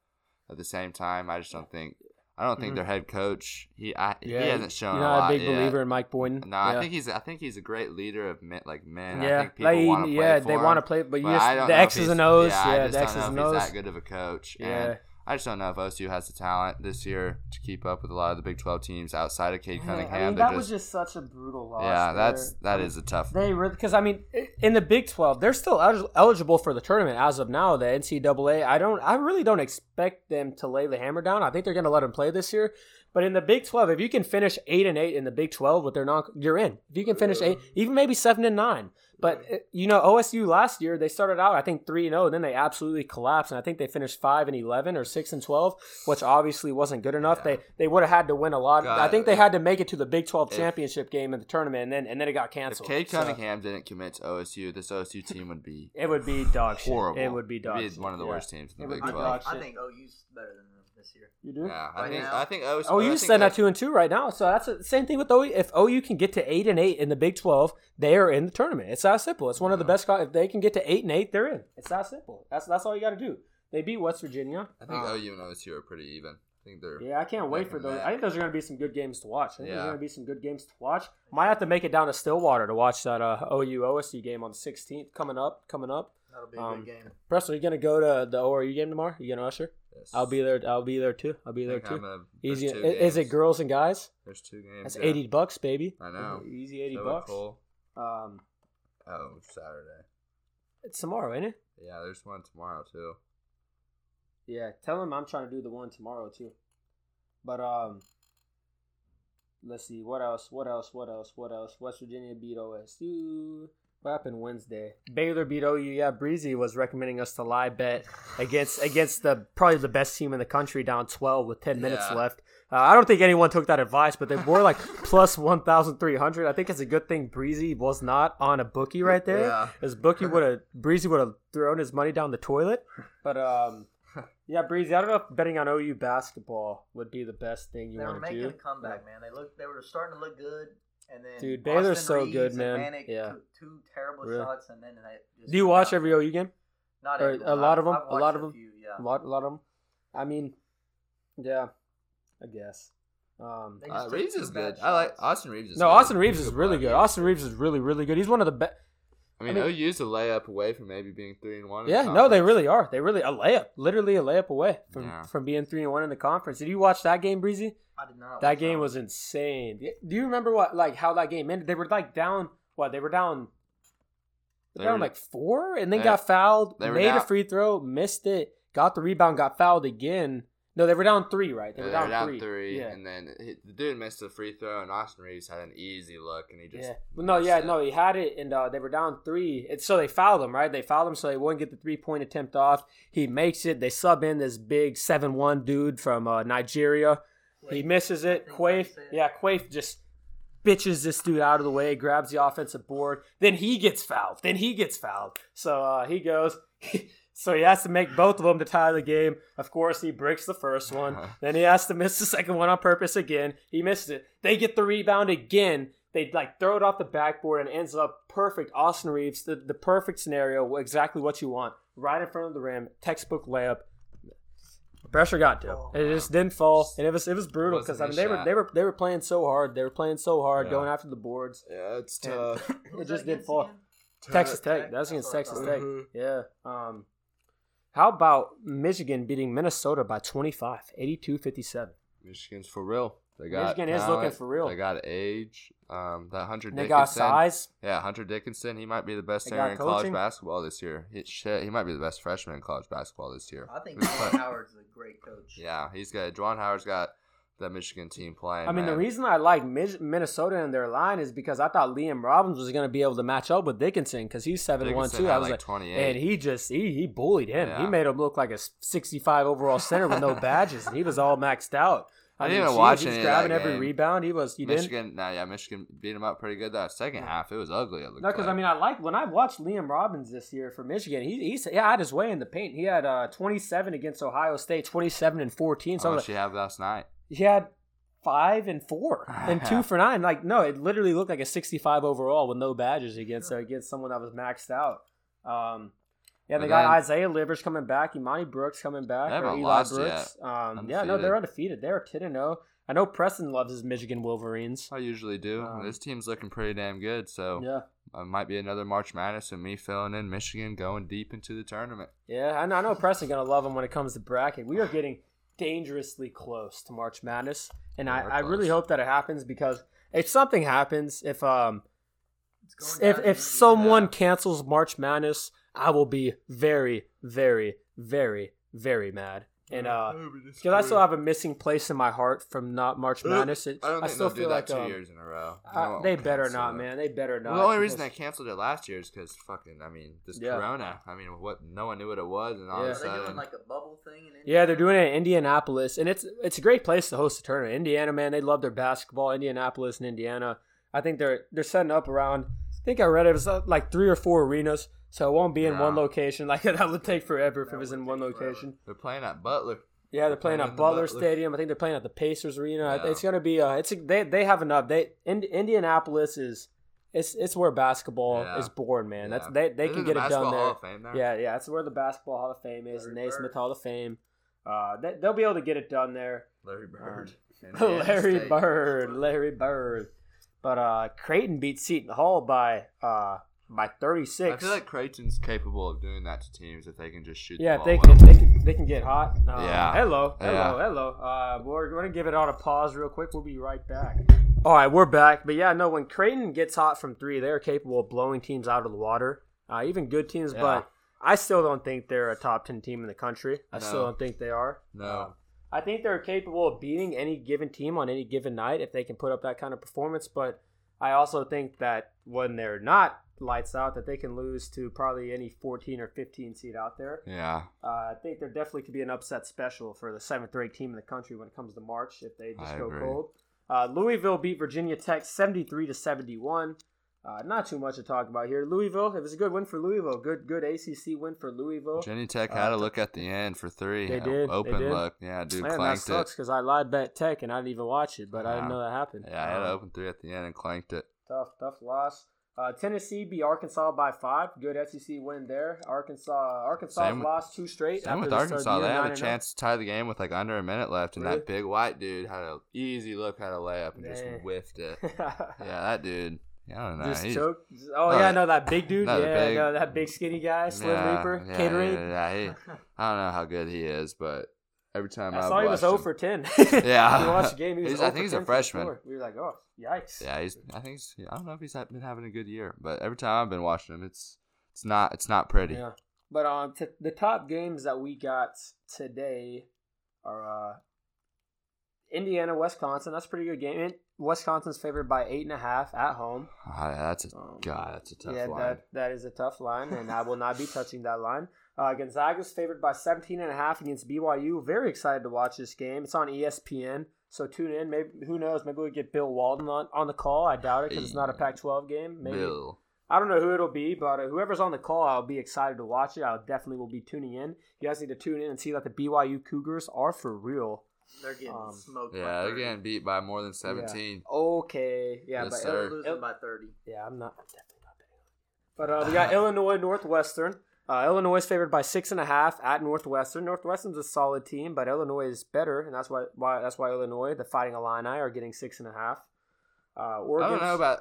at the same time, I just don't think. I don't think Mhm. their head coach. He I, yeah. he hasn't shown You're a not lot a big yet. believer in Mike Boynton. No, yeah. I think he's. I think he's a great leader of men, like men. I yeah, think people like, want to play yeah, they want to play, but you but just the X's and O's, Yeah, yeah, the X's and he's O's. that good of a coach. Yeah. And I just don't know if OSU has the talent this year to keep up with a lot of the Big 12 teams outside of Cade Yeah, Cunningham. I mean, that was just, just such a brutal loss. yeah, there. that's that is a tough. They because I mean in the Big Twelve they're still eligible for the tournament as of now. The NCAA I don't I really don't expect them to lay the hammer down. I think they're going to let them play this year. But in the Big Twelve, if you can finish eight and eight in the Big Twelve, but they're not, you're in. If you can finish eight, even maybe seven and nine. But uh, you know OSU last year they started out I think three and zero, then they absolutely collapsed, and I think they finished five and eleven or six and twelve, which obviously wasn't good enough. Yeah. They they would have had to win a lot. I think they had to make it to the Big Twelve if- championship game in the tournament, and then and then it got If canceled. Cade So- Cunningham didn't commit to OSU, this OSU team would be it would be dog shit. horrible. It would be dog It'd shit. be one of the yeah. worst teams in the Big be I Twelve. think, shit. I think OU's better than them this year. You do? Yeah, I Right think now. I think OSU. Oh, I you think stand at two and two right now, so that's the same thing with OU. If OU can get to eight and eight in the Big Twelve, they are in the tournament. It's that simple. It's one of the best. co- If they can get to eight and eight, they're in. It's that simple. That's that's all you got to do. They beat West Virginia. I think Um, OU and OSU are pretty even. I think they're. Yeah, I can't wait for those. neck. I think those are going to be some good games to watch. I think Yeah. there's going to be some good games to watch. Might have to make it down to Stillwater to watch that uh, OU OSU game on the 16th coming up. Coming up. That'll be a Um, good game. Preston, are you going to go to the ORU game tomorrow? You going to usher? Yes. I'll be there. I'll be there too. I'll be there too. gonna- Easy. Is it girls and guys? There's two games. That's yeah. eighty bucks, baby. I know. Easy eighty So bucks. cool. Um, Oh, Saturday. it's tomorrow, ain't it? Yeah, there's one tomorrow too. Yeah. Tell him I'm trying to do the one tomorrow too. But um, let's see what else. What else? What else? What else? West Virginia beat OSU. What happened Wednesday? Baylor beat OU. Yeah, Breezy was recommending us to lie bet against against the probably the best team in the country, down twelve with ten minutes Yeah. left. Uh, I don't think anyone took that advice, but they were like plus one thousand three hundred. I think it's a good thing Breezy was not on a bookie right there. Yeah. His bookie would have Breezy would have thrown his money down the toilet. But um, yeah, Breezy. I don't know if betting on OU basketball would be the best thing you would do. They were making a comeback, man. They look. They were starting to look good, and then Dude, Baylor's Austin so Reaves good, man. Manek Yeah. took two terrible Really. shots, and then they just Do you watch out. every OU game? Not or every a lot of them? I've A lot of them? Few, yeah. A lot, a lot of them. I mean, yeah, I guess. Um, Uh, Reaves is bad good. I like. Austin Reaves. Is no, good. Austin Reaves is really good. Austin Reaves is really, really good. He's one of the best. I mean, I mean- OU's a layup away from maybe being three and one. in the Yeah, no, they really are. They really a layup, literally a layup away from Yeah. from being three and one in the conference. Did you watch that game, Breezy? I did not. That watch game one. was insane. Do you remember what like how that game ended? They were like down. What they were down. They They were down were- like four, and then they- got fouled. they were Made a free throw, missed it, got the rebound, got fouled again. No, they were down three, right? They Yeah, were they down, were down three. three, Yeah. and then he- the dude missed a free throw, and Austin Reaves had an easy look, and he just Yeah. Well, no, yeah, it. no, he had it, and uh, they were down three. And so they fouled him, right? They fouled him so they wouldn't get the three point attempt off. He makes it. They sub in this big seven one dude from uh, Nigeria. He misses it. think Quaif, how you say it. yeah, Quaif just bitches this dude out of the way, grabs the offensive board. Then he gets fouled. Then he gets fouled. So uh, he goes. so he has to make both of them to tie the game. Of course, he breaks the first one. then he has to miss the second one on purpose again. He missed it. They get the rebound again. They like throw it off the backboard and ends up perfect. Austin Reaves, the, the perfect scenario, exactly what you want, right in front of the rim, textbook layup. Pressure got to. him. Oh, It just didn't fall, and it was it was brutal because I mean his they were they were they were playing so hard. They were playing so hard, Yeah. going after the boards. Yeah, it's tough. It just didn't fall. again? Texas Tech. Tech? That's against That's Texas I Tech. thought. Yeah. Um, how about Michigan beating Minnesota by 25, 82-57? Michigan's for real. They got Michigan is looking for real. They got age. Um, that Hunter They Dickinson. got size. Yeah, Hunter Dickinson. He might be the best They center in college basketball this year. He, shit, he might be the best freshman in college basketball this year. I think He's Juwan play- Howard's a great coach. Yeah, he's got. Juwan Howard's got that Michigan team playing. I mean, the reason I like Minnesota in their line is because I thought Liam Robbins was going to be able to match up with Dickinson because he's seven one Dickinson too. I was like like, 28. and he just he he bullied him. He made him look like a sixty five overall center with no badges, and he was all maxed out. I didn't even geez, watch he that grabbing every rebound. He was. You didn't. Michigan, nah, yeah, Michigan beat him up pretty good. That second half, it was ugly. It No, because I mean, I like when I watched Liam Robbins this year for Michigan. He he's, he had his way in the paint. He had uh, 27 against Ohio State, 27 and 14. So I much like, you have last night? He had five and four and two for nine. Like no, it literally looked like a 65 overall with no badges against uh, against someone that was maxed out. Um, yeah, they got Isaiah Livers coming back, Imani Brooks coming back, or Eli Brooks. Um, yeah, no, they're undefeated. They're 10 and 0. I know Preston loves his Michigan Wolverines. I usually do. Um, this team's looking pretty damn good. So Yeah. uh, might be another March Madness and me filling in Michigan going deep into the tournament. Yeah, I know, I know Preston gonna love him when it comes to bracket. We are getting dangerously close to March Madness, and I, I really hope that it happens because if something happens, if um if if someone Yeah. cancels March Madness, I will be very, very, very, very mad. And uh, because I still have a missing place in my heart from not March Madness, it, I don't I still feel do like that two um, years in a row. won't they better not, it. man. They better not. Well, the only reason they because- canceled it last year is because fucking. I mean, this Yeah. Corona. I mean, what? No one knew what it was, and all Yeah. of a Are they doing like a bubble thing? In Yeah, they're doing it in Indianapolis, and it's it's a great place to host a tournament. Indiana, man, they love their basketball. Indianapolis and Indiana, I think they're they're setting up around. I think I read it was uh, like three or four arenas, so it won't be in one location. Like that would take forever if That it was in one take forever. location. they're playing at Butler. Yeah, they're playing playing at Butler Butler. Stadium. I think they're playing at the Pacers Arena. Yeah. It's gonna be uh, it's they they have enough. They in, Indianapolis is it's it's where basketball Yeah. is born, man. That's they they Isn't can the get it done there. Hall of Fame there? Yeah, yeah, that's where the Basketball Hall of Fame is, the Larry Naismith Bird. Hall of Fame. Uh, they, they'll be able to get it done there. Larry Bird. Um, Larry State. Bird, Larry Bird. But uh, Creighton beat Seton Hall by uh by 36. I feel like Creighton's capable of doing that to teams if they can just shoot. yeah, the they can, well. they can they can get hot. Uh, Yeah. Hello, hello, Yeah. hello. Uh, we're going to give it on a pause real quick. We'll be right back. All right, we're back. But yeah, no, when Creighton gets hot from three, they're capable of blowing teams out of the water. Uh, even good teams, Yeah. but I still don't think they're a top ten team in the country. I still don't think they are. No. Um, I think they're capable of beating any given team on any given night if they can put up that kind of performance. But I also think that when they're not lights out, that they can lose to probably any 14 or 15 seed out there. Yeah, Uh, I think there definitely could be an upset special for the seventh ranked team in the country when it comes to March if they just I go agree. cold. Uh, Louisville beat Virginia Tech 73 to 71. Uh, not too much to talk about here. Louisville, it was a good win for Louisville. Good, good ACC win for Louisville. Jenny Tech Uh, had a look at the end for three. They did, they Open did. look. Yeah, dude Man, that sucks because I lied bet Tech and I didn't even watch it, but I didn't know that happened. Yeah, I had an Um, open three at the end and clanked it. Tough, tough loss. Uh, Tennessee beat Arkansas by five. Good SEC win there. Arkansas, Arkansas Same with- lost two straight. Same after with Arkansas. the They had a oh. chance to tie the game with like under a minute left, and Really? that big white dude had a easy look, had a layup, and just whiffed it. yeah, that dude. I don't know. Just he's-. Oh no, yeah, no, that big dude. yeah, big- no, that big skinny guy, Slim yeah, Reaper, yeah, catering. Yeah, yeah, he, I don't know how good he is, but every time I I've saw he was watched 0 him- for 10. Yeah. we watched the game. He was He's- 0 I for think he's a 10 for freshman. We were like, oh, yikes. Yeah, he's. I think he's. I don't know if he's been having a good year, but every time I've been watching him, it's it's not it's not pretty. Yeah. But um, t- the top games that we got today are uh, Indiana, Wisconsin. That's a pretty good game. Wisconsin's favored by eight and a half at home. Ah, that's a Um, god. That's a tough yeah, line. that that is a tough line, and I will not be touching that line. Uh, Gonzaga's favored by 17 and a half against BYU. Very excited to watch this game. It's on ESPN, so tune in. Maybe who knows? Maybe we get Bill Walton on, on the call. I doubt it because it's not a Pac-12 game. Maybe Bill. I don't know who it'll be, but uh, whoever's on the call, I'll be excited to watch it. I definitely will be tuning in. You guys need to tune in and see that the BYU Cougars are for real. They're getting Um, smoked. Yeah, by they're getting beat by more than seventeen. Okay, yeah, Yes, but sir. They're They're losing by 30. yeah, I'm not I'm definitely not betting. But uh, we got Illinois Northwestern. Uh, Illinois is favored by six and a half at Northwestern. Northwestern's a solid team, but Illinois is better, and that's why why that's why Illinois, the Fighting Illini, are getting six and a half. Uh, I don't know about.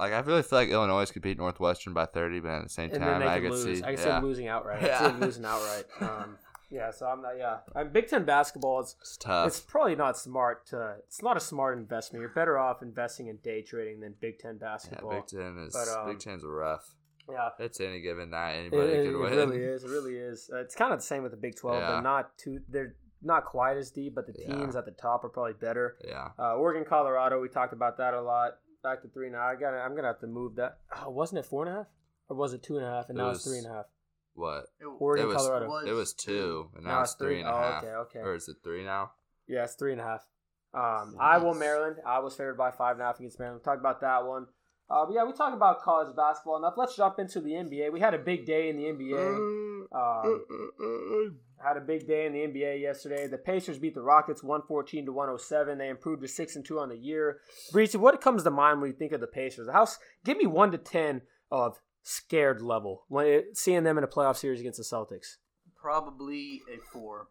Like I really feel like Illinois could beat Northwestern by thirty, but at the same time, I could could lose. see. I can see yeah, them losing outright. I can see Yeah. losing outright. Um, yeah, so I'm not. Yeah, I mean, Big Ten basketball is. it's tough. It's probably not smart to. It's not a smart investment. You're better off investing in day trading than Big Ten yeah, basketball. Big Ten is But, um, Big Ten's rough. Yeah, It's any given night, anybody it- could it win. really is. It really is. Uh, it's kind of the same with the Big Twelve, Yeah. but not too. They're not quite as deep, but the Yeah. teams at the top are probably better. Yeah, Uh, Oregon, Colorado. We talked about that a lot. Back to three now. I got. I'm gonna have to move that. Oh, wasn't it four and a half, or was it two and a half? And It now it's three and a half. what? It, Oregon, it was, Colorado. was- It was two, and now, Now it's three and a Oh, half. okay, okay. Or is it three now? Yeah, it's three and a half. Um, Iowa, Maryland. I was favored by five and a half against Maryland. Talk about that one. Uh, yeah, we talk about college basketball enough. Let's jump into the NBA. We had a big day in the NBA. Um, had a big day in the NBA yesterday. The Pacers beat the Rockets 114 to 107. They improved to six and two on the year. Breezy, what comes to mind when you think of the Pacers? How give me one to ten of scared level when it, seeing them in a playoff series against the Celtics. probably a four.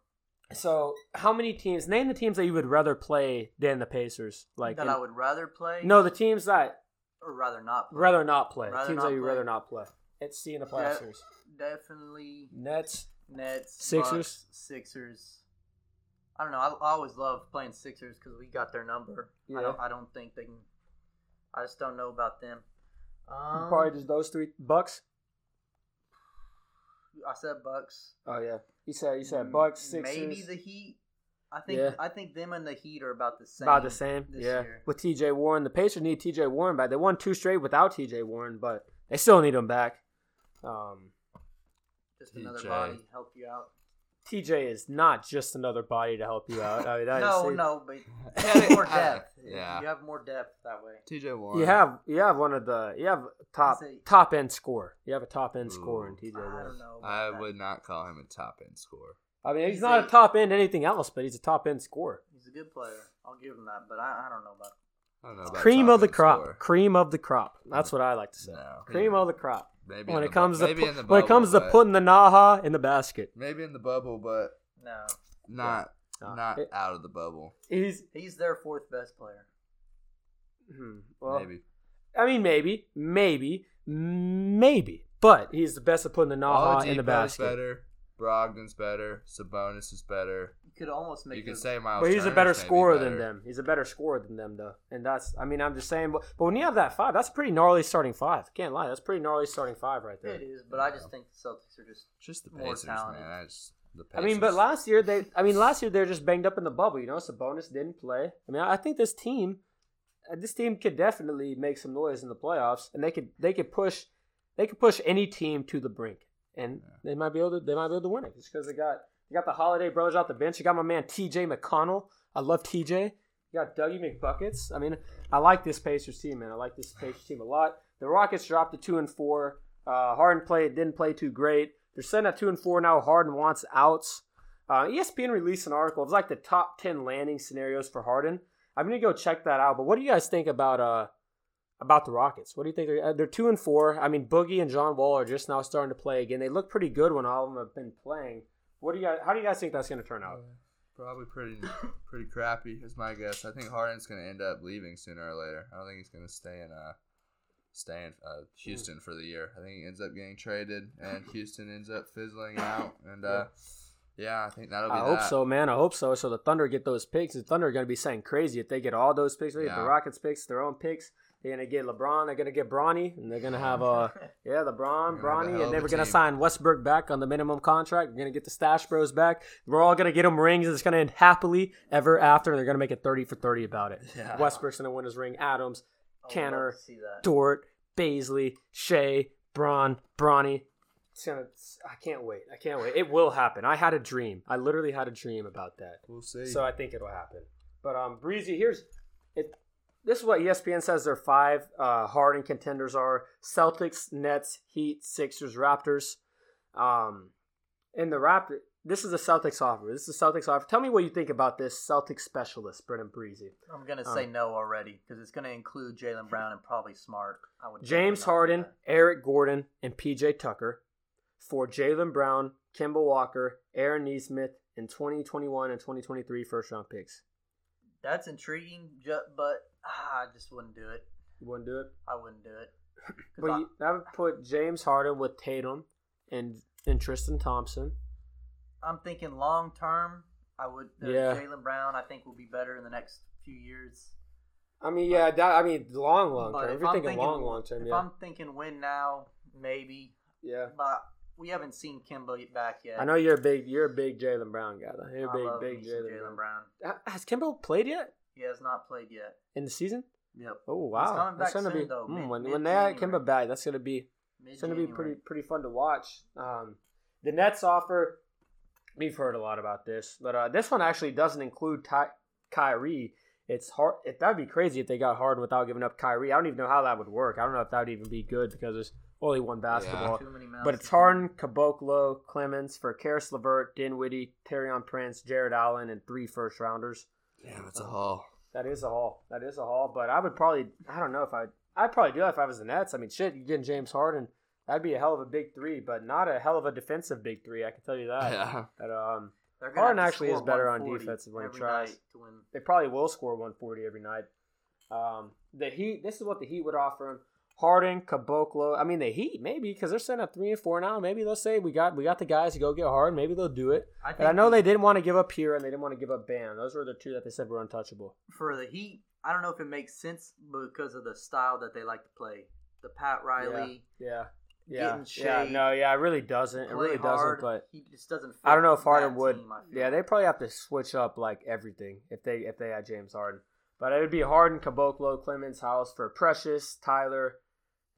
So, how many teams? Name the teams that you would rather play than the Pacers. Like, that in- I would rather play. no, the teams that or rather not. Play. rather not play. Rather teams not that you play. rather not play. It's see in the playoff series. definitely Nets. Nets, Sixers? Bucks, Sixers. I don't know. I, I always love playing Sixers because we got their number. Yeah. I don't. I don't think they can. I just don't know about them. Um, Probably just those three. Bucks. I said Bucks. Oh yeah, you said you said Bucks. Sixers. Maybe the Heat. I think. Yeah. I think them and the Heat are about the same. about the same. this Yeah, year. with T.J. Warren, the Pacers need T.J. Warren back. They won two straight without T.J. Warren, but they still need him back. Um, Just another TJ. body help you out. T.J. is not just another body to help you out. I mean, no, is, no, but you have more depth. Yeah. you have more depth that way. TJ Warren. You have you have one of the you have top He's a- top end score. You have a top end Ooh. score in T.J. I Warren. don't know. I would not call him a top end scorer. I mean, he's, He's not a, a- top end anything else, but he's a top end scorer. He's a good player. I'll give him that, but I, I don't know about. I don't know. About Cream of the crop. scorer. Cream of the crop. That's what I like to say. No. Cream of the crop. Maybe when in it comes bu- to maybe pu- in the when it comes to putting the naha in the basket, maybe in the bubble, but No, not No. not It- out of the bubble. he's he's their fourth best player. hmm, well. maybe. I mean, maybe, maybe, maybe, but he's the best at putting the naha in the basket. better. Brogdon's better. Sabonis is better. You could almost make. You can the- say Myles. But he's a better maybe scorer than them. He's a better scorer than them, though, and that's. I mean, I'm just saying. But, but when you have that five, that's a pretty gnarly starting five. Can't lie, that's a pretty gnarly starting five right there. It is, but I just think the Celtics are just. Just the More Pacers, talented. man. I just the I mean, but last year they. I mean, last year they're just banged up in the bubble. You know, Sabonis didn't play. I mean, I think this team, uh, this team could definitely make some noise in the playoffs, and they could they could push, they could push any team to the brink, and they might be able to they might be able to win it just because they got they got the Holiday brothers off the bench. You got my man T.J. McConnell. I love T.J. You got Dougie McBuckets. I mean, I like this Pacers team, man. I like this Pacers team a lot. The Rockets dropped to two and four. Uh, Harden played didn't play too great. They're sitting at two and four now. Harden wants outs. Uh, ESPN released an article. It's like the top ten landing scenarios for Harden. I'm gonna go check that out. But what do you guys think about uh about the Rockets? What do you think? They're, uh, they're two and four. I mean, Boogie and John Wall are just now starting to play again. They look pretty good when all of them have been playing. What do you guys? How do you guys think that's gonna turn out? Probably pretty pretty crappy is my guess. I think Harden's gonna end up leaving sooner or later. I don't think he's gonna stay in uh staying uh, Houston for the year. I think he ends up getting traded, and Houston ends up fizzling out. And uh, yeah, I think that'll be. I that. hope so, man. I hope so. So the Thunder get those picks. The Thunder are going to be saying crazy if they get all those picks. They get the Rockets picks, their own picks. They're going to get LeBron. They're going to get Bronny, and they're going to have uh yeah LeBron, They're gonna have a Bronny, and then we're going to team. sign Westbrook back on the minimum contract. We're going to get the Stash Bros back. We're all going to get them rings. and It's going to end happily ever after. And they're going to make it thirty for thirty about it. Yeah. Westbrook's going to win his ring. Adams, I would love Kanter, to see. Dort, Bazley, Shai, Braun, Bronny. It's gonna. I can't wait. I can't wait. It will happen. I had a dream. I literally had a dream about that. We'll see. So I think it'll happen. But um, Breezy, here's it. This is what ESPN says their five uh, Harden contenders are: Celtics, Nets, Heat, Sixers, Raptors. Um, in the Raptor, this is the Celtics offer. This is the Celtics offer. Tell me what you think about this Celtics specialist, Brennan Breezy. I'm gonna Um, say no already because it's gonna include Jaylen Brown and probably Smart. I would James definitely not do Harden. Eric Gordon, and PJ Tucker for Jaylen Brown, Kemba Walker, Aaron Nesmith in 2021 and 2023 first round picks. That's intriguing, ju- but ah, I just wouldn't do it. You wouldn't do it? I wouldn't do it. But I- you, that would put James Harden with Tatum and and Tristan Thompson. I'm thinking long term. I would. Uh, Yeah. Jaylen Brown, I think, will be better in the next few years. I mean, yeah, that, I mean, long, long term. if If you're thinking, thinking- long, long term, If yeah, I'm thinking win now, maybe. yeah. But we haven't seen Kemba back yet. I know you're a big, you're a big Jaylen Brown guy. Though. You're a big, big Jaylen Brown. Brown. Has Kemba played yet He has not played yet. in the season? Yep. Oh wow, that's gonna soon, be though, mm, mid- when when they add. Kemba back. That's gonna be it's gonna be pretty pretty fun to watch. Um, the Nets offer. We've heard a lot about this, but uh, this one actually doesn't include Ty- Kyrie. It's hard. If that'd be crazy if they got Harden without giving up Kyrie. I don't even know how that would work. I don't know if that would even be good because there's only one basketball. Too many mouths But it's. Harden, Caboclo, Clemons for Caris LeVert, Dinwiddie, Taurean Prince, Jarrett Allen, and three first rounders. Damn, it's a haul. That is a haul. That is a haul. But I would probably. I don't know if I. I'd probably do that if I was the Nets. I mean, shit, you getting James Harden. That'd be a hell of a big three, but not a hell of a defensive big three. I can tell you that. Yeah. That um, Harden actually is better on defense when he tries. to win. they probably will score 140 every night. Um, the Heat. This is what the Heat would offer him. Harden, Caboclo. I mean, the Heat maybe because they're sitting at three and four now. Maybe they'll say we got we got the guys to go get Harden. Maybe they'll do it. I But I know they didn't want to give up here and they didn't want to give up Bam. Those were the two that they said were untouchable. for the Heat. I don't know if it makes sense because of the style that they like to play. The Pat Riley Yeah. Yeah. Yeah. shade, No, yeah, it really doesn't. It really hard. doesn't, but he just doesn't. Fit I don't know if Harden would. team, Yeah, they probably have to switch up like everything if they if they had James Harden. But it would be Harden, Caboclo, Clemons House for Precious, Tyler,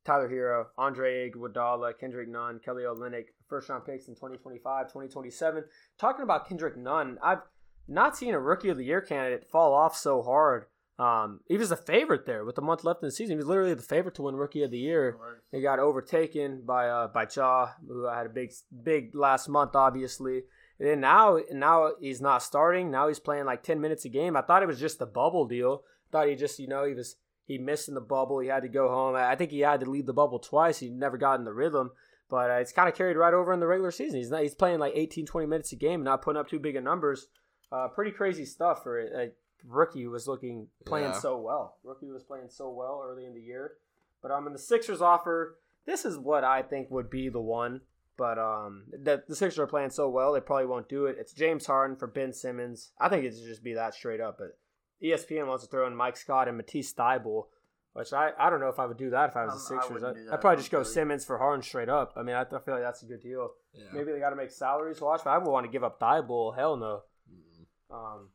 Tyler Herro, Andre Iguodala, Kendrick Nunn, Kelly Olynyk, first round picks in 2025, 2027. Talking about Kendrick Nunn, I've not seen a rookie of the year candidate fall off so hard. Um, he was a favorite there with a month left in the season. He was literally the favorite to win rookie of the year. He got overtaken by uh by Ja, who had a big big last month, obviously. And then now now he's not starting. Now he's playing like ten minutes a game. I thought it was just the bubble deal. thought he just you know he was he missed in the bubble. He had to go home. I think he had to leave the bubble twice. He never got in the rhythm. But uh, it's kind of carried right over in the regular season. He's not he's playing like 18, 20 minutes a game, not putting up too big of numbers. Uh, pretty crazy stuff for a, a rookie who was looking playing Yeah. so well. Rookie was playing so well early in the year. But um, in the Sixers offer, this is what I think would be the one. But um, the, the Sixers are playing so well, they probably won't do it. It's James Harden for Ben Simmons. I think it should just be that straight up. But ESPN wants to throw in Mike Scott and Matisse Thybulle, which I, I don't know if I would do that if I was the Um, I Sixers. I, I'd that probably if just go I'm Simmons for Harden straight up. I mean, I, I feel like that's a good deal. Yeah. Maybe they got to make salaries watch, but I would want to give up Thybulle. Hell no. Mm. Um,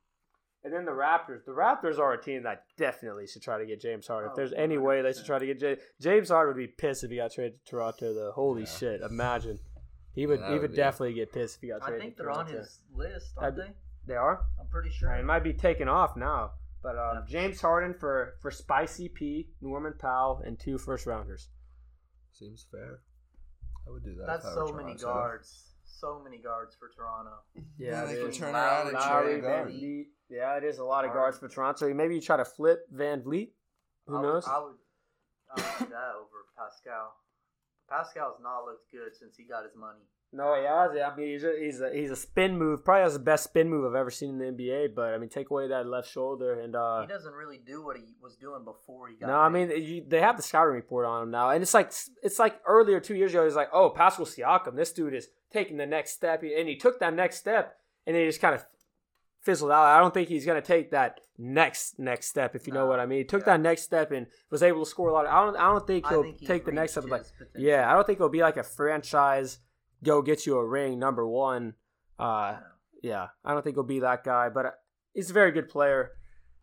and then the Raptors. The Raptors are a team that definitely should try to get James Harden. if Oh, there's any way they should try to get James, James Harden would be pissed if he got traded to Toronto. The holy Yeah. shit! Imagine he would. that he would would definitely get pissed if he got I traded. I think to they're on his list, aren't I'd- they? They are. I'm pretty sure. It might be taken off now. But um, Yeah. James Harden for for Spicy P, Norman Powell, and two first rounders. Seems fair. I would do that. That's if I were so many Toronto. guards. So many guards for Toronto. Yeah, it they can is. turn around and Lowry, trade Van. Vleet. Yeah, it is a lot of guards for Toronto. Maybe you try to flip Van Vleet. Who I knows? Would, I would, I would do that over Pascal. Pascal's not looked good since he got his money. No, yeah, I mean he's a, he's a he's a spin move. Probably has the best spin move I've ever seen in the NBA. But I mean, take away that left shoulder and uh, he doesn't really do what he was doing before he got. no, I mean you, they have the scouting report on him now, and it's like it's like earlier two years ago. He's like, oh, Pascal Siakam, this dude is taking the next step, and he took that next step, and he just kind of fizzled out. I don't think he's gonna take that next next step, if you know what I mean. He took yeah. that next step and was able to score a lot. Of, I don't I don't think he'll think take the next step. Like yeah, I don't think it'll be like a franchise go get you a ring number one. Uh, yeah, I don't think he'll be that guy, but uh, he's a very good player.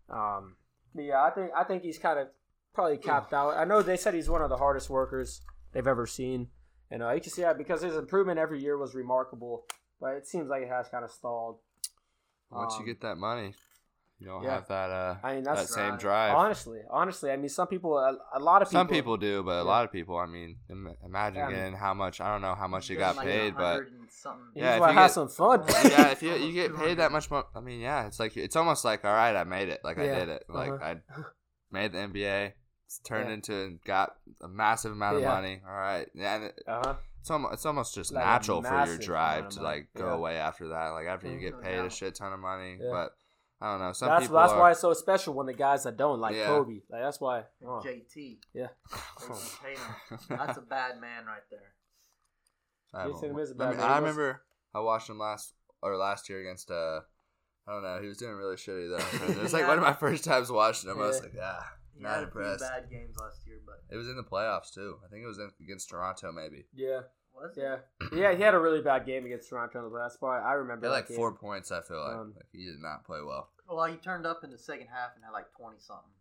Um, but yeah, I think I think he's kind of probably capped out. I know they said he's one of the hardest workers they've ever seen, and uh, you can see that because his improvement every year was remarkable, but it seems like it has kind of stalled. Once Um, you get that money, you don't yeah. have that uh I mean, that that's same drive. drive. honestly, honestly, I mean, some people, a, a lot of people, Some people do, but Yeah. a lot of people. I mean, im- imagine Yeah, I mean- getting how much. I don't know how much you He's got like paid, but 100 and. You Yeah, if you have get- some fun. yeah, if you you get paid that much more, I mean, yeah, it's like it's almost like all right, I made it, like I did it, like uh-huh. I made the NBA, it's turned Yeah. into and got a massive amount of Yeah. money. All right, yeah, and it, uh-huh. it's almost it's almost just Like natural for your drive to like go Yeah. away after that, like after you Mhm. get paid a shit ton of money. Yeah. But I don't know, some That's people that's are, why it's so special when the guys that don't like Yeah. Kobe. Like that's why. oh. JT. Yeah. Jason That's a bad man right there. I, Jason don't- is a I, bad mean, man. I remember I watched him last or last year against uh I don't know he was doing really shitty though. It was like one of my first times watching him. I was like, ah, He not had a impressed. few bad games last year, but It was in the playoffs too. I think it was in, against Toronto maybe. Yeah, was it? yeah, yeah. He had a really bad game against Toronto. but That's why I He remember had like game. four points. I feel like. Um, like he did not play well. Well, he turned up in the second half and had like twenty something.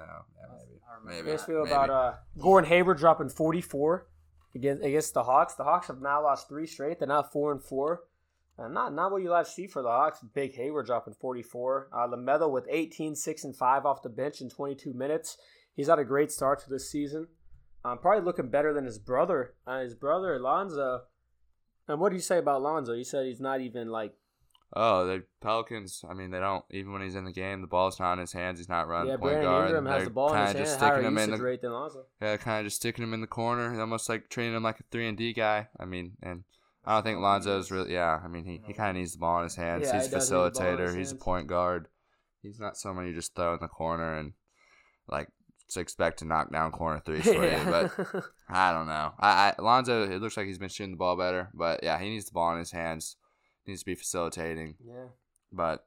Oh, yeah, maybe. I remember Maybe. How do you feel Maybe. about uh, Gordon Hayward dropping 44 against against the Hawks? The Hawks have now lost three straight. They're now four and four. Uh, not not what you like to see for the Hawks. Big Hayward dropping 44. Uh, Lamelo with 18, 6, and 5 off the bench in 22 minutes. He's had a great start to this season. Um, probably looking better than his brother. Uh, his brother, Lonzo. And what do you say about Lonzo? You said he's not even like Oh, the Pelicans. I mean, they don't even when he's in the game, the ball's not in his hands. He's not running yeah. point Brandon guard. Ingram has the ball in his hand. just Higher sticking him in the rate than Lonzo. yeah, kind of just sticking him in the corner, almost like treating him like a three and D guy. I mean, and I don't think Lonzo's really. Yeah, I mean, he, he kind of needs the ball in his hands. Yeah, he's he a does need the ball in facilitator. He's a point guard. He's not someone you just throw in the corner and like expect to knock down corner threes for you. But I don't know. I, I Lonzo, it looks like he's been shooting the ball better, but yeah, he needs the ball in his hands. Needs to be facilitating, yeah. but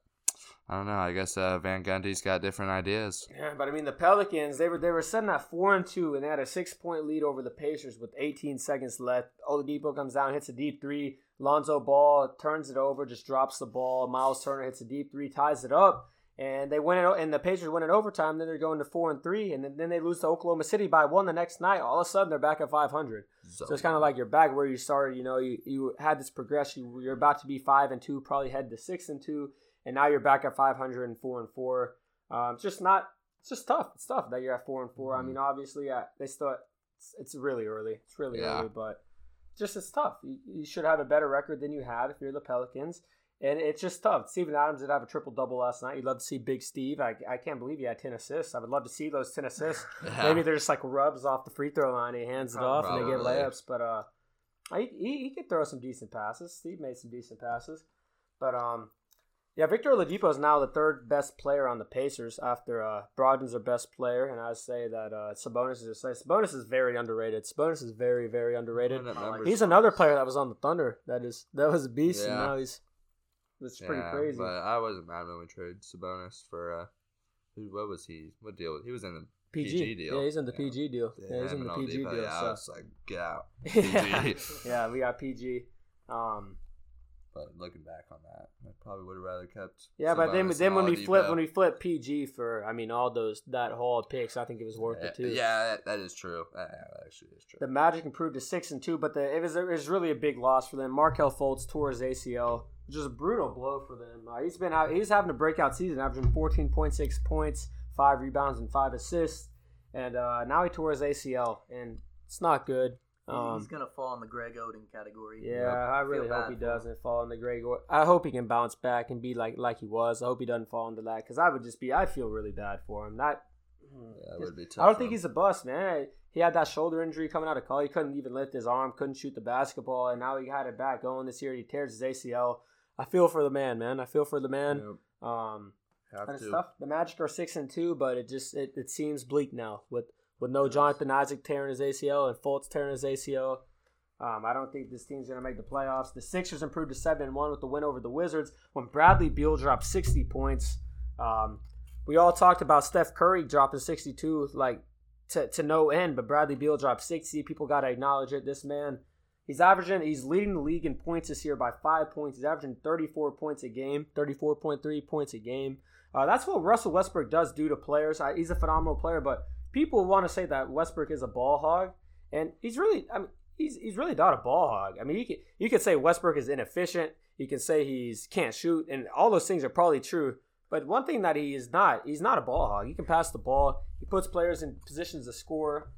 I don't know. I guess uh, Van Gundy's got different ideas. Yeah, but I mean the Pelicans, they were they were sitting at four and two, and they had a six point lead over the Pacers with 18 seconds left. Oladipo comes down, hits a deep three. Lonzo Ball turns it over, just drops the ball. Myles Turner hits a deep three, ties it up, and they win it. And the Pacers win in overtime. Then they're going to four and three, and then, then they lose to Oklahoma City by one the next night. All of a sudden, they're back at 500. So it's kind of like you're back where you started. You know, you, you had this progression. You're about to be five and two, probably head to six and two, and now you're back at 500 and four and four. Um, it's just not. It's just tough. It's tough that you're at four and 4 I Mhm. mean, obviously, yeah, they still. It's, it's really early. It's really Yeah. early, but just it's tough. You, you should have a better record than you have if you're the Pelicans. And it's just tough. Steven Adams did have a triple double last night. You'd love to see Big Steve. I, I can't believe he had 10 assists. I would love to see those 10 assists. Yeah. Maybe they're just like rubs off the free throw line. He hands it off and they get Probably. layups. But uh, he, he he could throw some decent passes. Steve made some decent passes. But um, yeah, Victor Oladipo is now the third best player on the Pacers after uh, Brogdon's their best player, and I say that uh, Sabonis is Sabonis is very underrated. Sabonis is very very underrated. Putting up I like numbers. He's another player that was on the Thunder. That is that was a beast, and now he's it's pretty Yeah, crazy. But I wasn't mad when we traded Sabonis for uh, who? What was he? What deal? He was in the PG. PG deal. Yeah, he's in the Yeah. PG deal. Yeah, he's in the PG deal. Yeah, I so. was like, get out. yeah. Yeah, we got PG. Um, But looking back on that, I probably would have rather kept. yeah, but then then when we flip when we flip PG for I mean all those that haul of picks, I think it was worth yeah, it too. Yeah, that, that is true. That, that actually is true. The Magic improved to six and two, but the, it was it was really a big loss for them. Markelle Fultz tore his ACL, which is a brutal blow for them. Uh, he's been out, he's having a breakout season, averaging fourteen point six points, five rebounds, and five assists, and uh, now he tore his ACL, and it's not good. Um, He's gonna fall in the Greg Oden category. Yeah, I really Feel hope he doesn't fall in the Greg. Or- I hope he can bounce back and be like like he was. I hope he doesn't fall into that because I would just be. I feel really bad for him. That That would be tough. I don't think him. he's a bust, man. He had that shoulder injury coming out of college. He couldn't even lift his arm, couldn't shoot the basketball, and now he had it back going this year. He tears his ACL. I feel for the man, man. I feel for the man. Yep, Um, have and it's to. tough. The Magic are six and two, but it just it, it seems bleak now with with no Jonathan Isaac tearing his ACL and Fultz tearing his ACL. Um, I don't think this team's gonna make the playoffs. The Sixers improved to seven and one with the win over the Wizards when Bradley Beal dropped sixty points. Um, we all talked about Steph Curry dropping sixty two like to, to no end, but Bradley Beal dropped sixty. People gotta acknowledge it. This man, he's averaging, he's leading the league in points this year by five points. He's averaging thirty four points a game, thirty four point three points a game. Uh, that's what Russell Westbrook does do to players. I, he's a phenomenal player, but people want to say that Westbrook is a ball hog, and he's really, I mean, he's he's really not a ball hog. I mean, you could you could say Westbrook is inefficient. You can say he's can't shoot, and all those things are probably true. But one thing that he is not, he's not a ball hog. He can pass the ball. He puts players in positions to score.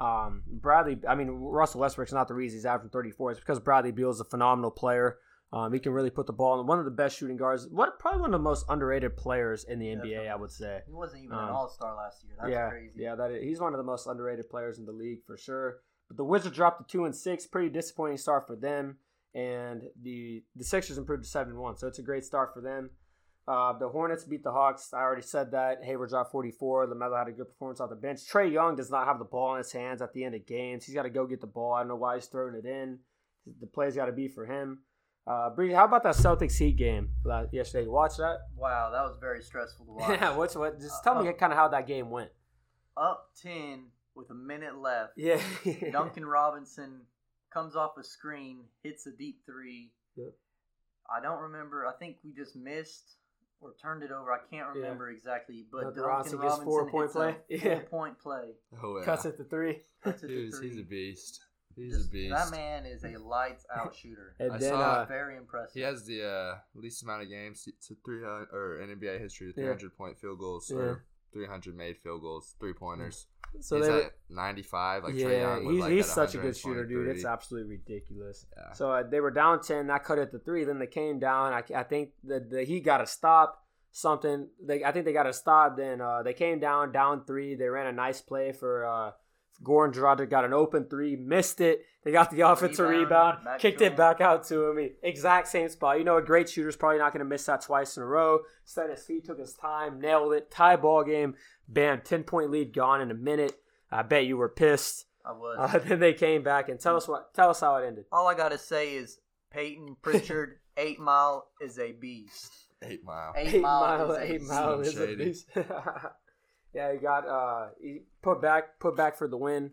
Um, Bradley, I mean, Russell Westbrook's not the reason he's averaging 34. It's because Bradley Beal is a phenomenal player. Um, he can really put the ball in. One of the best shooting guards. What probably one of the most underrated players in the NBA, I would say. He wasn't even Um, an All Star last year. That's yeah, crazy. yeah, that is, he's one of the most underrated players in the league for sure. But the Wizards dropped to two and six, pretty disappointing start for them. And the the Sixers improved to seven and one, so it's a great start for them. Uh, the Hornets beat the Hawks. I already said that. Hayward dropped 44. Lamelo had a good performance off the bench. Trae Young does not have the ball in his hands at the end of games. He's got to go get the ball. I don't know why he's throwing it in. The play's got to be for him. Uh, Bree, how about that Celtics Heat game uh, yesterday? You watch that? Wow, that was very stressful to watch. Yeah. What's what? Just tell me Uh, kind of how that game went. Up ten with a minute left. Yeah. Duncan Robinson comes off a screen, hits a deep three. Yep. I don't remember. I think we just missed or turned it over. I can't remember exactly, but Duncan Rossi is Robinson four point play. Yeah. Four point play. Oh yeah. Cuts it to three. Cuts three. He's a beast. He's Just, a beast. That man is a lights out shooter. and I then, saw, uh, very impressive. He has the uh, least amount of games to three hundred or in NBA history, three hundred yeah. point field goals. So 300 made field goals, three pointers. Mm. So he's they at 95. Like yeah, he's, like he's such a good shooter, dude. It's absolutely ridiculous. Yeah. So uh, they were down 10. I cut it to three. Then they came down. I, I think that he got a stop. Something. They, I think they got a stop. Then uh, they came down, down three. They ran a nice play for uh, Goran Dragic got an open three, missed it. They got the offensive Rebound, rebound, kicked it back out to him. Exact same spot. You know, a great shooter's probably not going to miss that twice in a row. Set his feet, took his time, nailed it. Tie ball game. Bam, 10 point lead gone in a minute. I bet you were pissed. I was. Uh, then they came back and tell us what. Tell us how it ended. All I gotta say is Payton Pritchard, Eight Mile is a beast. Eight mile. Eight, Eight Mile, mile, is eight beast. mile is a beast. yeah, he got uh, he put back, put back for the win.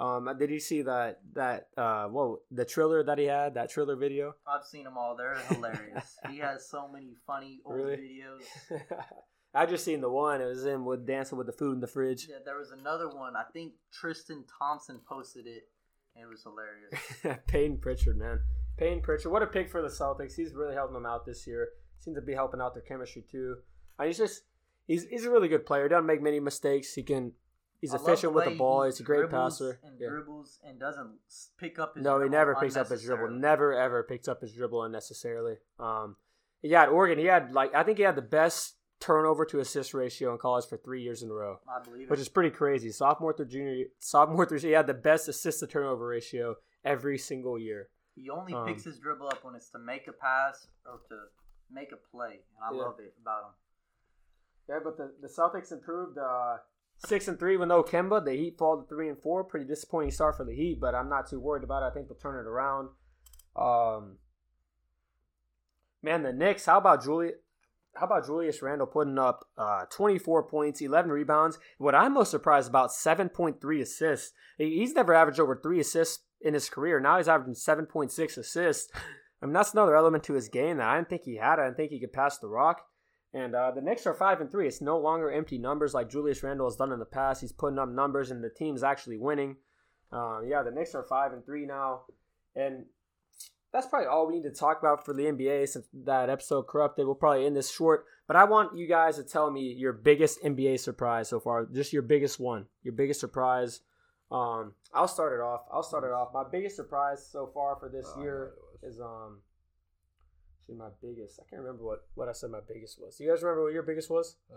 Um, did you see that that uh, whoa, the trailer that he had, that trailer video? I've seen them all. They're hilarious. he has so many funny old Really? videos. I just seen the one. It was him with dancing with the food in the fridge. Yeah, there was another one. I think Tristan Thompson posted it. and It was hilarious. Payne Pritchard, man. Payne Pritchard. What a pick for the Celtics. He's really helping them out this year. Seems to be helping out their chemistry too. And he's just he's he's a really good player. Doesn't make many mistakes. He can he's I efficient with the ball. He's a great passer. And Yeah. dribbles and doesn't pick up his No, he never picks up his dribble. Never ever picks up his dribble unnecessarily. Um, yeah, at Oregon, he had like I think he had the best turnover to assist ratio in college for three years in a row, I believe it. which is pretty crazy. Sophomore through junior, sophomore through he had the best assist to turnover ratio every single year. He only Um, picks his dribble up when it's to make a pass or to make a play, and I Yeah. love it about him. Yeah, but the, the Celtics improved uh, six and three with no Kemba. The Heat fall to three and four. Pretty disappointing start for the Heat, but I'm not too worried about it. I think they'll turn it around. Um, man, the Knicks. How about Julius? How about Julius Randle putting up uh, 24 points, 11 rebounds? What I'm most surprised about, 7.3 assists. He's never averaged over three assists in his career. Now he's averaging 7.6 assists. I mean, that's another element to his game that I didn't think he had. I didn't think he could pass the rock. And uh, the Knicks are five and three. It's no longer empty numbers like Julius Randle has done in the past. He's putting up numbers, and the team's actually winning. Uh, yeah, the Knicks are five and three now, and that's probably all we need to talk about for the NBA since that episode corrupted. We'll probably end this short, but I want you guys to tell me your biggest NBA surprise so far. Just your biggest one, your biggest surprise. Um, I'll start it off. I'll start it off. My biggest surprise so far for this Oh, year know what it was. is um. Actually My biggest, I can't remember what, what I said my biggest was. Do you guys remember what your biggest was? Uh,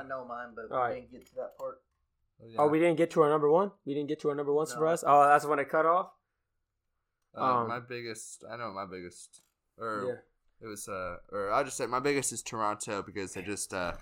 I know mine, but we all right. didn't get to that part. Oh, we didn't get to our number one. We didn't get to our number one No. surprise. Oh, that's when it cut off. Uh, um, my biggest, I know my biggest, or Yeah. it was, uh, or I'll just say my biggest is Toronto because they just, uh,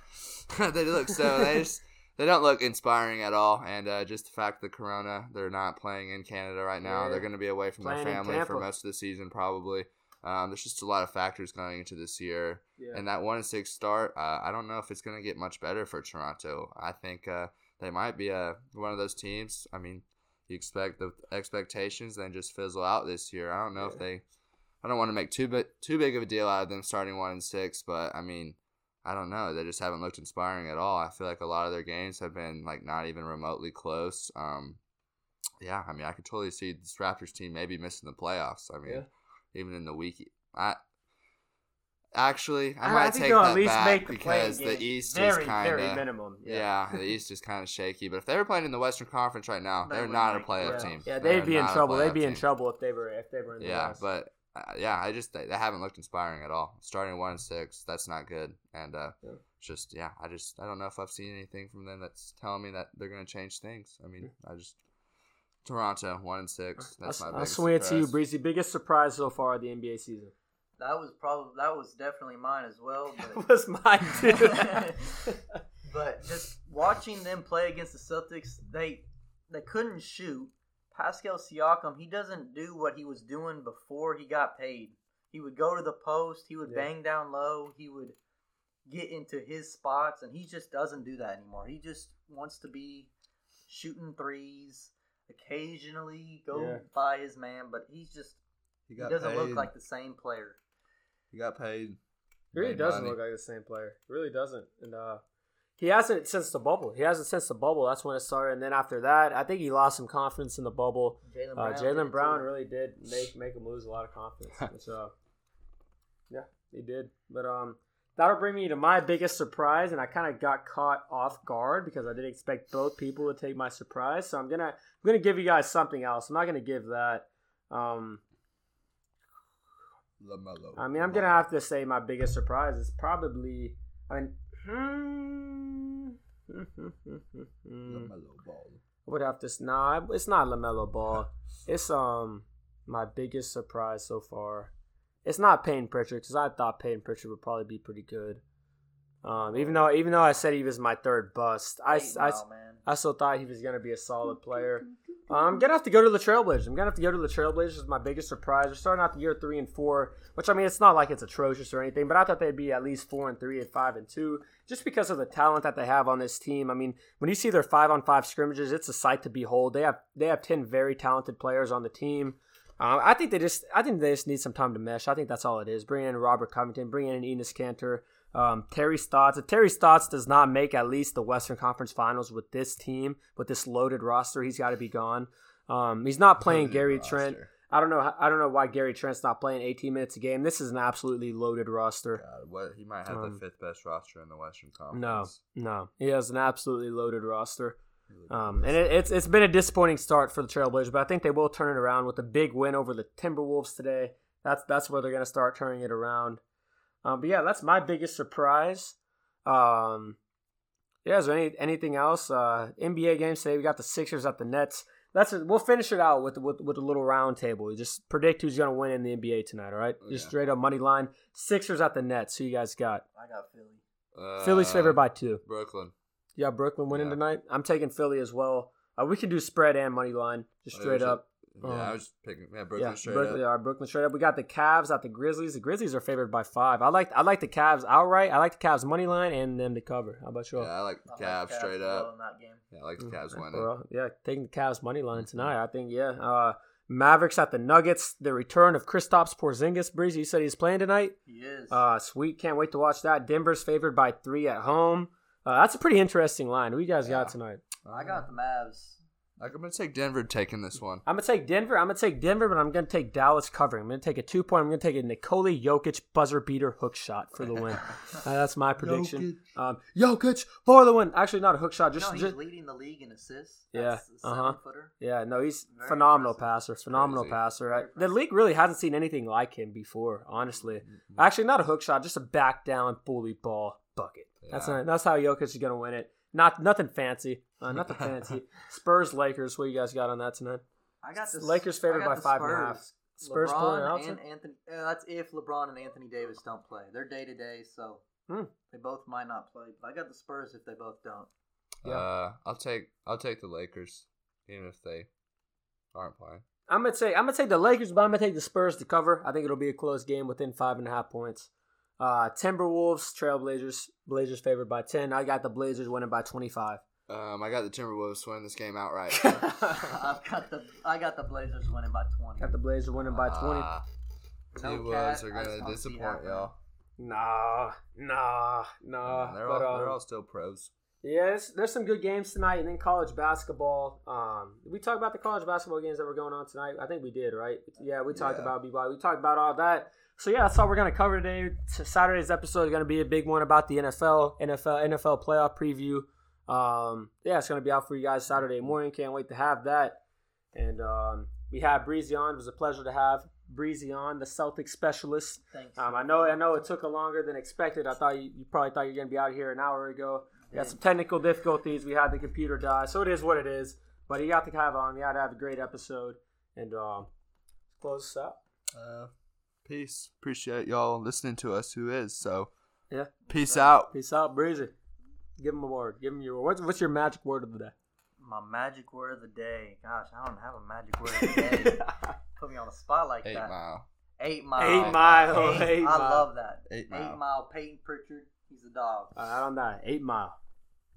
they look so, they just, they don't look inspiring at all. And uh, just the fact that Corona, they're not playing in Canada right now. Yeah. They're going to be away from Playing their family for most of the season, probably. Um, there's just a lot of factors going into this year. Yeah. And that one and six start, uh, I don't know if it's going to get much better for Toronto. I think uh, they might be uh, one of those teams. I mean, you expect the expectations, then just fizzle out this year. I don't know if they. I don't want to make too big too big of a deal out of them starting one and six, but I mean, I don't know. They just haven't looked inspiring at all. I feel like a lot of their games have been like not even remotely close. Um, yeah, I mean, I could totally see this Raptors team maybe missing the playoffs. I mean, Yeah. Even in the week, I actually I I- might take they'll that at least back make the play-in because the game. East very, is kind of minimum. yeah. the East is kind of shaky. But if they were playing in the Western Conference right now, They they're not a playoff yeah. team. Yeah, They're they'd be in trouble. They'd be in team. trouble if they were if they were in the West. Yeah, West. but uh, yeah, I just they, they haven't looked inspiring at all. Starting one and six, that's not good. And uh, Yeah. just yeah, I just I don't know if I've seen anything from them that's telling me that they're going to change things. I mean, I just Toronto one and six. That's I'll, my I'll biggest swing it to you. Breezy. Biggest surprise so far of the NBA season. That was probably that was definitely mine as well. But That was mine too. But just watching them play against the Celtics, they they couldn't shoot. Pascal Siakam, he doesn't do what he was doing before he got paid. He would go to the post, he would Yeah. bang down low, he would get into his spots, and he just doesn't do that anymore. He just wants to be shooting threes, occasionally go Yeah. by his man, but he's just He he doesn't look like the same player. he got paid. He really doesn't money. look like the same player. He really doesn't. And uh he hasn't since the bubble. He hasn't since the bubble. That's when it started. And then after that, I think he lost some confidence in the bubble. Jalen Uh, Brown, did Jalen Brown really did make make him lose a lot of confidence. Which, uh, yeah, he did. But um, that'll bring me to my biggest surprise, and I kind of got caught off guard because I didn't expect both people to take my surprise. So I'm gonna I'm gonna give you guys something else. I'm not gonna give that. Um, LaMelo. I mean, I'm gonna have to say my biggest surprise is probably. I mean, hmm, LaMelo Ball. I would have to. Nah, it's not Lamelo Ball. It's um my biggest surprise so far. It's not Payne Pritchard because I thought Payne Pritchard would probably be pretty good. Um, even though even though I said he was my third bust, I, I, man. I still thought he was gonna be a solid player. I'm gonna have to go to the Trailblazers. I'm gonna have to go to the Trailblazers as my biggest surprise. We're starting out the year three and four, which I mean it's not like it's atrocious or anything, but I thought they'd be at least four and three and five and two, just because of the talent that they have on this team. I mean, when you see their five on five scrimmages, it's a sight to behold. They have they have ten very talented players on the team. Um, I think they just I think they just need some time to mesh. I think that's all it is. Bring in Robert Covington, bring in Enes Kanter, um, Terry Stotts. If Terry Stotts does not make at least the Western Conference Finals with this team, with this loaded roster, he's got to be gone. Um, he's not playing Loaded Gary roster. Trent. I don't know. I don't know why Gary Trent's not playing 18 minutes a game. This is an absolutely loaded roster. God, what he might have Um, the fifth best roster in the Western Conference. No, no, he has an absolutely loaded roster. He would Um, and it, it's it's been a disappointing start for the Trailblazers, but I think they will turn it around with a big win over the Timberwolves today. That's that's where they're going to start turning it around. Um, but yeah, that's my biggest surprise. Um, yeah, is there any anything else? Uh, NBA games today. We got the Sixers at the Nets. That's it. We'll finish it out with with with a little round table. We just predict who's going to win in the NBA tonight. All right, just Okay. straight up money line. Sixers at the Nets. Who you guys got? I got Philly. Uh, Philly's favored by two. Brooklyn. Yeah, Brooklyn winning Yeah. tonight. I'm taking Philly as well. Uh, we can do spread and money line, just Oh, straight yeah, up. Yeah, Um, I was picking. Yeah, Brooklyn yeah, straight Brooklyn, up. yeah, Brooklyn straight up. We got the Cavs at the Grizzlies. The Grizzlies are favored by five. I like I like the Cavs outright. I like the Cavs money line and them to cover. How about you? Yeah, I like the I like Cavs Cavs straight up. that game. Yeah, I like the Cavs winning. Well, yeah, taking the Cavs money line Mm-hmm. tonight. I think yeah. Uh, Mavericks at the Nuggets. The return of Kristaps Porzingis. Breezy, you said he's playing tonight. He is. Uh, sweet. Can't wait to watch that. Denver's favored by three at home. Uh, that's a pretty interesting line. Who you guys got tonight? I got the Mavs. Like, I'm gonna take Denver taking this one. I'm gonna take Denver. I'm gonna take Denver, but I'm gonna take Dallas covering. I'm gonna take a two point. I'm gonna take a Nikola Jokic buzzer beater hook shot for the win. Uh, that's my prediction. Um, Jokic for the win. Actually, not a hook shot. Just, no, he's just leading the league in assists. Yeah, That's a uh-huh. yeah. No, he's Very phenomenal impressive. passer. Phenomenal Crazy. passer. I, the league really hasn't seen anything like him before. Honestly, actually, not a hook shot. Just a back down bully ball bucket. That's Yeah. not, that's how Jokic is gonna win it. Not nothing fancy. Uh, nothing fancy. Spurs Lakers. What you guys got on that tonight? I got the Lakers favored I got by the five and a half. Spurs. Spurs pulling it out. LeBron and Anthony. Uh, that's if LeBron and Anthony Davis don't play. They're day to day, so Hmm. they both might not play. But I got the Spurs if they both don't. Yeah. Uh, I'll take I'll take the Lakers, even if they aren't playing. I'm gonna say I'm gonna take the Lakers, but I'm gonna take the Spurs to cover. I think it'll be a close game within five and a half points. Uh, Timberwolves, Trailblazers, Blazers favored by ten. I got the Blazers winning by twenty five. Um, I got the Timberwolves winning this game outright. I've got the I got the Blazers winning by twenty. got the Blazers winning by twenty. Ah, No T-Wolves are gonna disappoint y'all. Nah, nah, nah. they're but, all um, they're all still pros. Yeah, it's- there's some good games tonight, and then college basketball. Um, did we talked about the college basketball games that were going on tonight. I think we did, right? Yeah, we talked Yeah. about b We talked about all that. So yeah, that's all we're gonna cover today. Saturday's episode is gonna be a big one about the NFL, NFL, NFL playoff preview. Um, yeah, it's gonna be out for you guys Saturday morning. Can't wait to have that. And um, we had Breezy on. It was a pleasure to have Breezy on, the Celtics specialist. Thanks. Um, I know, I know, it took a longer than expected. I thought you, you probably thought you were gonna be out here an hour ago. We had some technical difficulties. We had the computer die, so it is what it is. But you got to have on. You got to have a great episode. And um, close this out. Uh, peace. Appreciate y'all listening to us. Who is so? Yeah. Peace out. Peace out, Breezy. Give him a word. Give him your word. what's what's your magic word of the day? My magic word of the day. Gosh, I don't have a magic word of the day. Put me on the spot like Eight that. mile. Eight mile. Eight mile. Eight- Eight I love that. Eight mile. Eight mile. Payton Pritchard. He's a dog. I don't know. Eight mile.